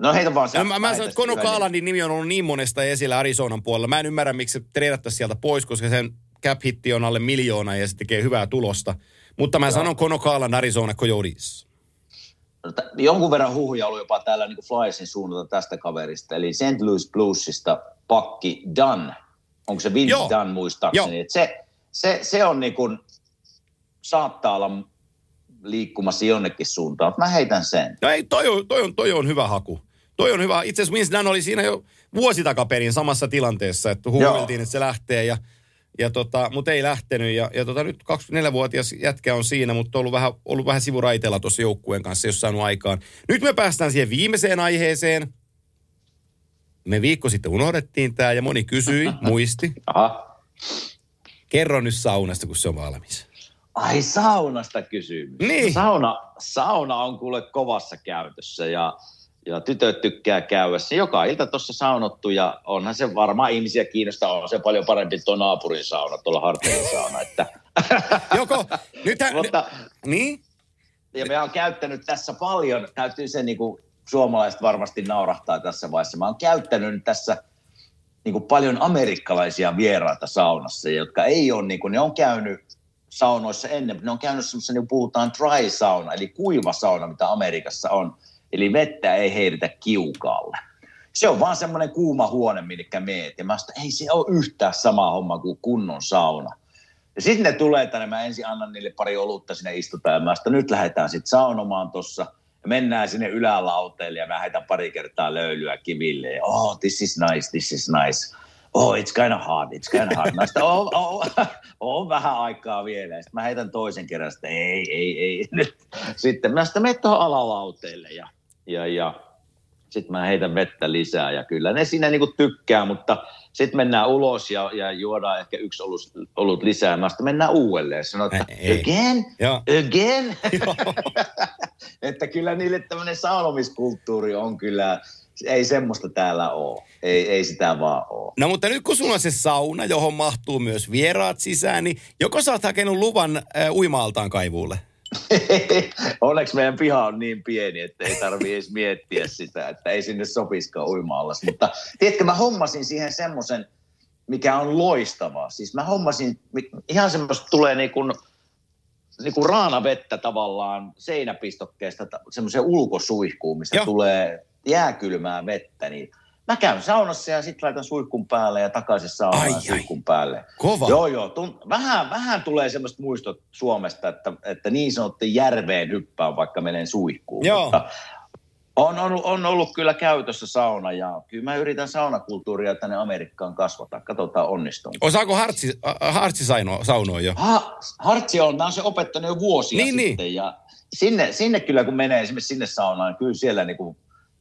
no heitä vaan Ja mä, mä sanon, että Kono Kaalandin nimi on ollut niin monesta esillä Arizonan puolella. Mä en ymmärrä, miksi se treidattaisiin sieltä pois, koska sen cap hitti on alle miljoona ja se tekee hyvää tulosta. Mutta mä sanon Kono Kaaland Arizona Coyotes. Jonkun verran huhuja oli jopa täällä niin Flyersin suunnalta tästä kaverista, eli St. Louis Bluesista pakki Dunn. Onko se Vince Joo. Dunn muistaakseni? Joo. Et se, se, se on niin kuin, saattaa olla liikkumassa jonnekin suuntaan. Mä heitän sen. No ei, toi on, toi on, toi on hyvä haku. Toi on hyvä. Itse asiassa Vince Dunn oli siinä jo vuosi takaperin samassa tilanteessa, että huumeltiin, että se lähtee ja, ja tota, mutta ei lähtenyt. Ja, ja tota, nyt 24-vuotias jätkä on siinä, mutta ollut vähän, ollut vähän sivuraiteella tuossa joukkueen kanssa, jos saanut aikaan. Nyt me päästään siihen viimeiseen aiheeseen. Me viikko sitten unohdettiin tämä ja moni kysyi, muisti. Aha. Kerro nyt saunasta, kun se on valmis. Ai saunasta kysymys. Niin. No, sauna, sauna on kuule kovassa käytössä ja, ja tytöt tykkää käydä. Se joka ilta tuossa saunottu ja onhan se varmaan ihmisiä kiinnostaa. On se paljon parempi tuo naapurin sauna, tuolla Hartelin sauna. Että, Joko, nythän, mutta, niin? ja me on käyttänyt tässä paljon, täytyy se niin kuin suomalaiset varmasti naurahtaa tässä vaiheessa. Mä oon käyttänyt nyt tässä niin kuin paljon amerikkalaisia vieraita saunassa, jotka ei ole, niin kuin, ne on käynyt saunoissa ennen, ne on käynyt semmoisen, niin puhutaan dry sauna, eli kuiva sauna, mitä Amerikassa on. Eli vettä ei heitetä kiukaalle. Se on vaan semmoinen kuuma huone, minne meet. Ja mä sanoin, ei se ole yhtään sama homma kuin kunnon sauna. Ja sitten ne tulee tänne, mä ensin annan niille pari olutta sinne istutaan. Ja mä sanoin, nyt lähdetään sitten saunomaan tuossa. Ja mennään sinne ylälauteelle ja mä heitän pari kertaa löylyä kiville. Ja, oh, this is nice, this is nice. Oh, it's kind of hard, it's kind of hard. Mä sanoin, oh, oh, on vähän aikaa vielä. Sitten mä heitän toisen kerran, että ei, ei, ei. Nyt. Sitten mä sitten menen tuohon alalauteelle ja, ja, ja sitten mä heitän vettä lisää ja kyllä ne siinä niinku tykkää, mutta sitten mennään ulos ja, ja juodaan ehkä yksi olut, olut lisää. Mä sitten mennään uudelleen. Sanoin, että Ei. again, Joo. again. että kyllä niille tämmöinen saunomiskulttuuri on kyllä, ei semmoista täällä ole. Ei, ei sitä vaan ole. No mutta nyt kun sulla on se sauna, johon mahtuu myös vieraat sisään, niin joko sä oot hakenut luvan äh, uima-altaan kaivuulle? Onneksi meidän piha on niin pieni, että ei tarvitse edes miettiä sitä, että ei sinne sopiskaan uima Mutta tiedätkö, mä hommasin siihen semmoisen, mikä on loistavaa. Siis mä hommasin, ihan semmoista tulee niin kuin, niin kuin raanavettä tavallaan seinäpistokkeesta, semmoisen ulkosuihkuun, missä Joo. tulee jääkylmää vettä, niin mä käyn saunassa ja sitten laitan suihkun päälle ja takaisin saunaan Ai, ja ai. suihkun päälle. Kova. Joo, joo. Tun, vähän, vähän tulee semmoista muistot Suomesta, että, että niin sanottu järveen hyppää, vaikka menen suihkuun. Joo. Mutta on, on, on ollut kyllä käytössä sauna ja kyllä mä yritän saunakulttuuria tänne Amerikkaan kasvattaa. Katsotaan onnistunko. Osaako Hartsi, Hartsi saino, saunoa jo? Ha, Hartsi on, mä oon se opettanut jo vuosia Niin, niin. sitten ja sinne, sinne kyllä kun menee esimerkiksi sinne saunaan, niin kyllä siellä niinku,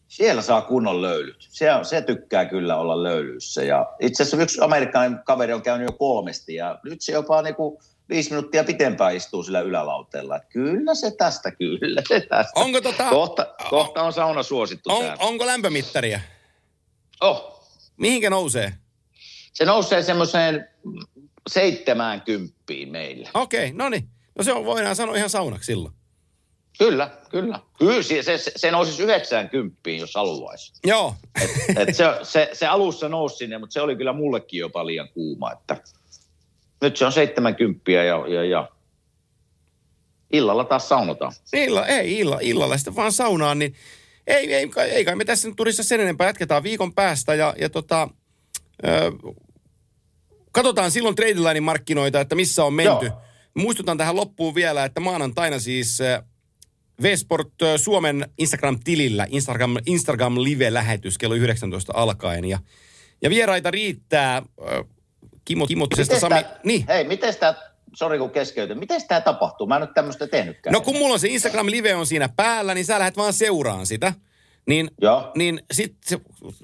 siellä saa kunnon löylyt. Se, on, se tykkää kyllä olla löylyissä. Ja itse asiassa yksi amerikkalainen kaveri on käynyt jo kolmesti ja nyt se jopa niinku viisi minuuttia pitempään istuu sillä ylälauteella. Että kyllä se tästä, kyllä se tästä. Onko tota, Kohta, kohta on sauna suosittu on, täällä. onko lämpömittaria? Oh, Mihinkä nousee? se nousee semmoiseen 70 meillä. Okei, no niin. No se on, voidaan sanoa ihan saunaksi silloin. Kyllä, kyllä. Kyllä, se, se, se nousisi 90, jos haluaisi. Joo. Et se, se, se, alussa nousi sinne, mutta se oli kyllä mullekin jopa liian kuuma. Että Nyt se on 70 ja, ja, ja illalla taas saunotaan. Illa, ei illa, illalla sitten vaan saunaan, niin ei, ei, ei kai me tässä nyt turissa sen enempää. Jatketaan viikon päästä ja, ja tota, ö, katsotaan silloin trade markkinoita, että missä on menty. Joo. Muistutan tähän loppuun vielä, että maanantaina siis ö, Suomen Instagram-tilillä Instagram, Instagram Live-lähetys kello 19 alkaen. Ja, ja vieraita riittää. Kimmo Kimmotisesta Sami... tää- Niin. Hei, miten tämä, sori kun keskeytyn, miten tämä tapahtuu? Mä en nyt tämmöistä tehnytkään. No kun mulla on se Instagram Live on siinä päällä, niin sä lähdet vaan seuraan sitä. Niin, Joo. niin sit se,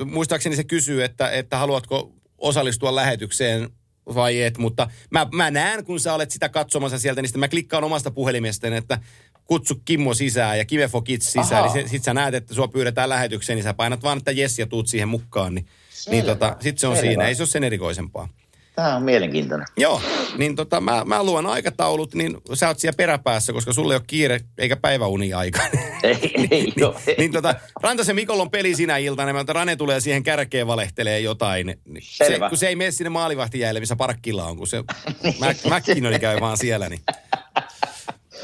muistaakseni se kysyy, että, että haluatko osallistua lähetykseen vai et, mutta mä, mä näen, kun sä olet sitä katsomassa sieltä, niin sitten mä klikkaan omasta puhelimestani, että kutsu Kimmo sisään ja Kivefo Kids sisään, Ahaa. niin se, sit sä näet, että sua pyydetään lähetykseen, niin sä painat vaan, että jes ja tuut siihen mukaan, niin, niin Selvä. tota, sit se on Selvä. siinä, ei se ole sen erikoisempaa. Tämä on mielenkiintoinen. Joo, niin tota, mä, mä luon aikataulut, niin sä oot siellä peräpäässä, koska sulle ei ole kiire eikä päiväuni aika. Ei, ei, joo. niin tota, Rantasen Mikolla on peli sinä iltana, mutta Rane tulee siihen kärkeen valehtelee jotain. Niin Se, Selvä. kun se ei mene sinne maalivahtijäille, missä parkkilla on, kun se Mac- McKinnoni käy vaan siellä, niin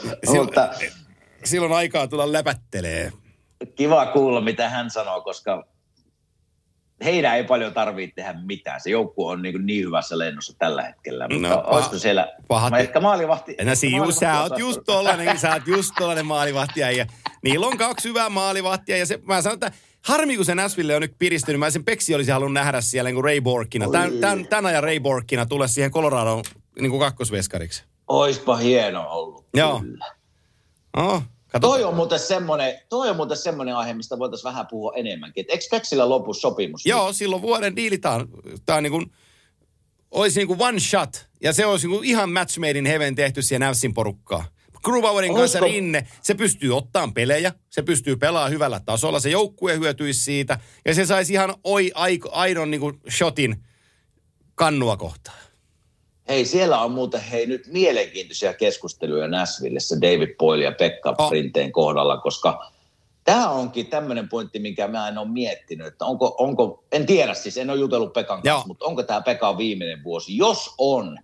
silloin, Mutta silloin aikaa tulla läpättelee. kiva kuulla, mitä hän sanoo, koska heidän ei paljon tarvitse tehdä mitään. Se joukkue on niin, niin hyvässä lennossa tällä hetkellä. Mutta No, olisiko siellä... pahat- Mä ehkä maalivahti... No si, just, sä oot maalivahti- just tollanen, sä oot just tollanen maalivahtia. Ja niillä on kaksi hyvää maalivahtia. Ja se, mä sanon, että harmi kun se Nashville on nyt piristynyt. Mä sen Peksi olisi halunnut nähdä siellä niin kuin Ray Borkina. Tän, tän, tän ajan Ray Borkina tulee siihen Coloradoon niin kuin kakkosveskariksi. Oispa hieno ollut. Joo. Kyllä. Oh. Toi on muuten semmoinen, toi on muuten semmoinen aihe, mistä voitaisiin vähän puhua enemmänkin. Et eikö Peksillä lopu sopimus? Joo, silloin vuoden diili. Tää on, niin kuin, olisi niin kuin one shot. Ja se olisi niin kuin ihan match made in heaven tehty siihen Navsin porukkaan. Grubauerin kanssa rinne, se pystyy ottamaan pelejä, se pystyy pelaamaan hyvällä tasolla, se joukkue hyötyisi siitä, ja se saisi ihan oi, aiko, aidon niin kuin shotin kannua kohtaan. Hei, siellä on muuten hei nyt mielenkiintoisia keskusteluja Nashvillessä David Boyle ja Pekka Oh. Rinteen kohdalla, koska tämä onkin tämmöinen pointti, minkä mä en ole miettinyt, että onko, onko en tiedä siis, en ole jutellut Pekan kanssa, Joo. mutta onko tämä Pekan viimeinen vuosi? Jos on,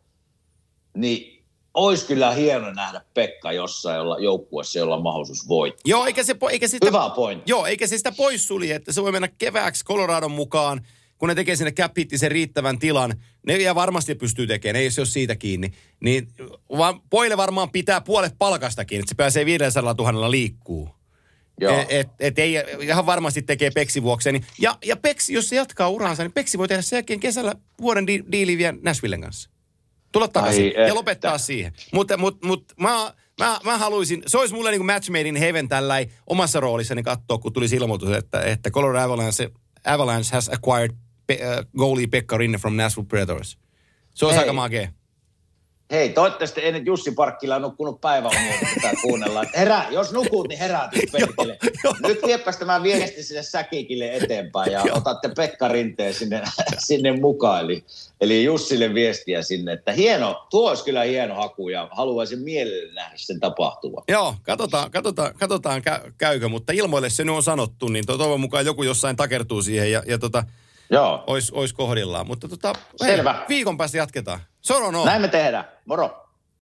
niin olisi kyllä hieno nähdä Pekka jossain jolla, joukkueessa, jolla on mahdollisuus voittaa. Joo, eikä se, eikä sitä, Hyvä pointti. Joo, eikä se sitä poissulje, että se voi mennä kevääksi Coloradon mukaan, kun ne tekee sinne cap sen riittävän tilan. Ne ja varmasti pystyy tekemään, ei se ole siitä kiinni. Niin vaan poille varmaan pitää puolet palkastakin, että se pääsee 500 000 liikkuu. Joo. Et, et, et ei ihan varmasti tekee Peksi vuokseen. Niin, ja, ja Peksi, jos se jatkaa uraansa, niin Peksi voi tehdä sen jälkeen kesällä vuoden di- diili vielä Nashvillen kanssa. Tulla takaisin Ai ja että. lopettaa siihen. Mutta mut, mut, mä, mä, mä haluaisin, se olisi mulle niin kuin match made in heaven tällä omassa roolissani katsoa, kun tuli ilmoitus, että, että Colorado Avalanche, Avalanche has acquired pe, uh, goalie Pekka Rinne from Nashville Predators. Se olisi Hei. aika makea. Hei, toivottavasti ei nyt Jussi Parkkila nukkunut päiväunia, kun tätä kuunnellaan. Herää, jos nukut, niin herätys perkele. joo. Nyt vieppäs tämä viesti sinne Säkikille eteenpäin ja otatte Pekka Rinteen sinne, sinne mukaan. Eli, eli Jussille viestiä sinne, että hieno, tuo olisi kyllä hieno haku ja haluaisin mielelläni nähdä sen tapahtuvan. Joo, katsotaan, katsotaan, katsotaan kä- käykö, mutta ilmoille se nyt on sanottu, niin to- toivon mukaan joku jossain takertuu siihen ja, ja tota, Joo, olisi ois kohdillaan. Mutta tota, Selvä. viikon päästä jatketaan. Soro no. näin me tehdään. Moro.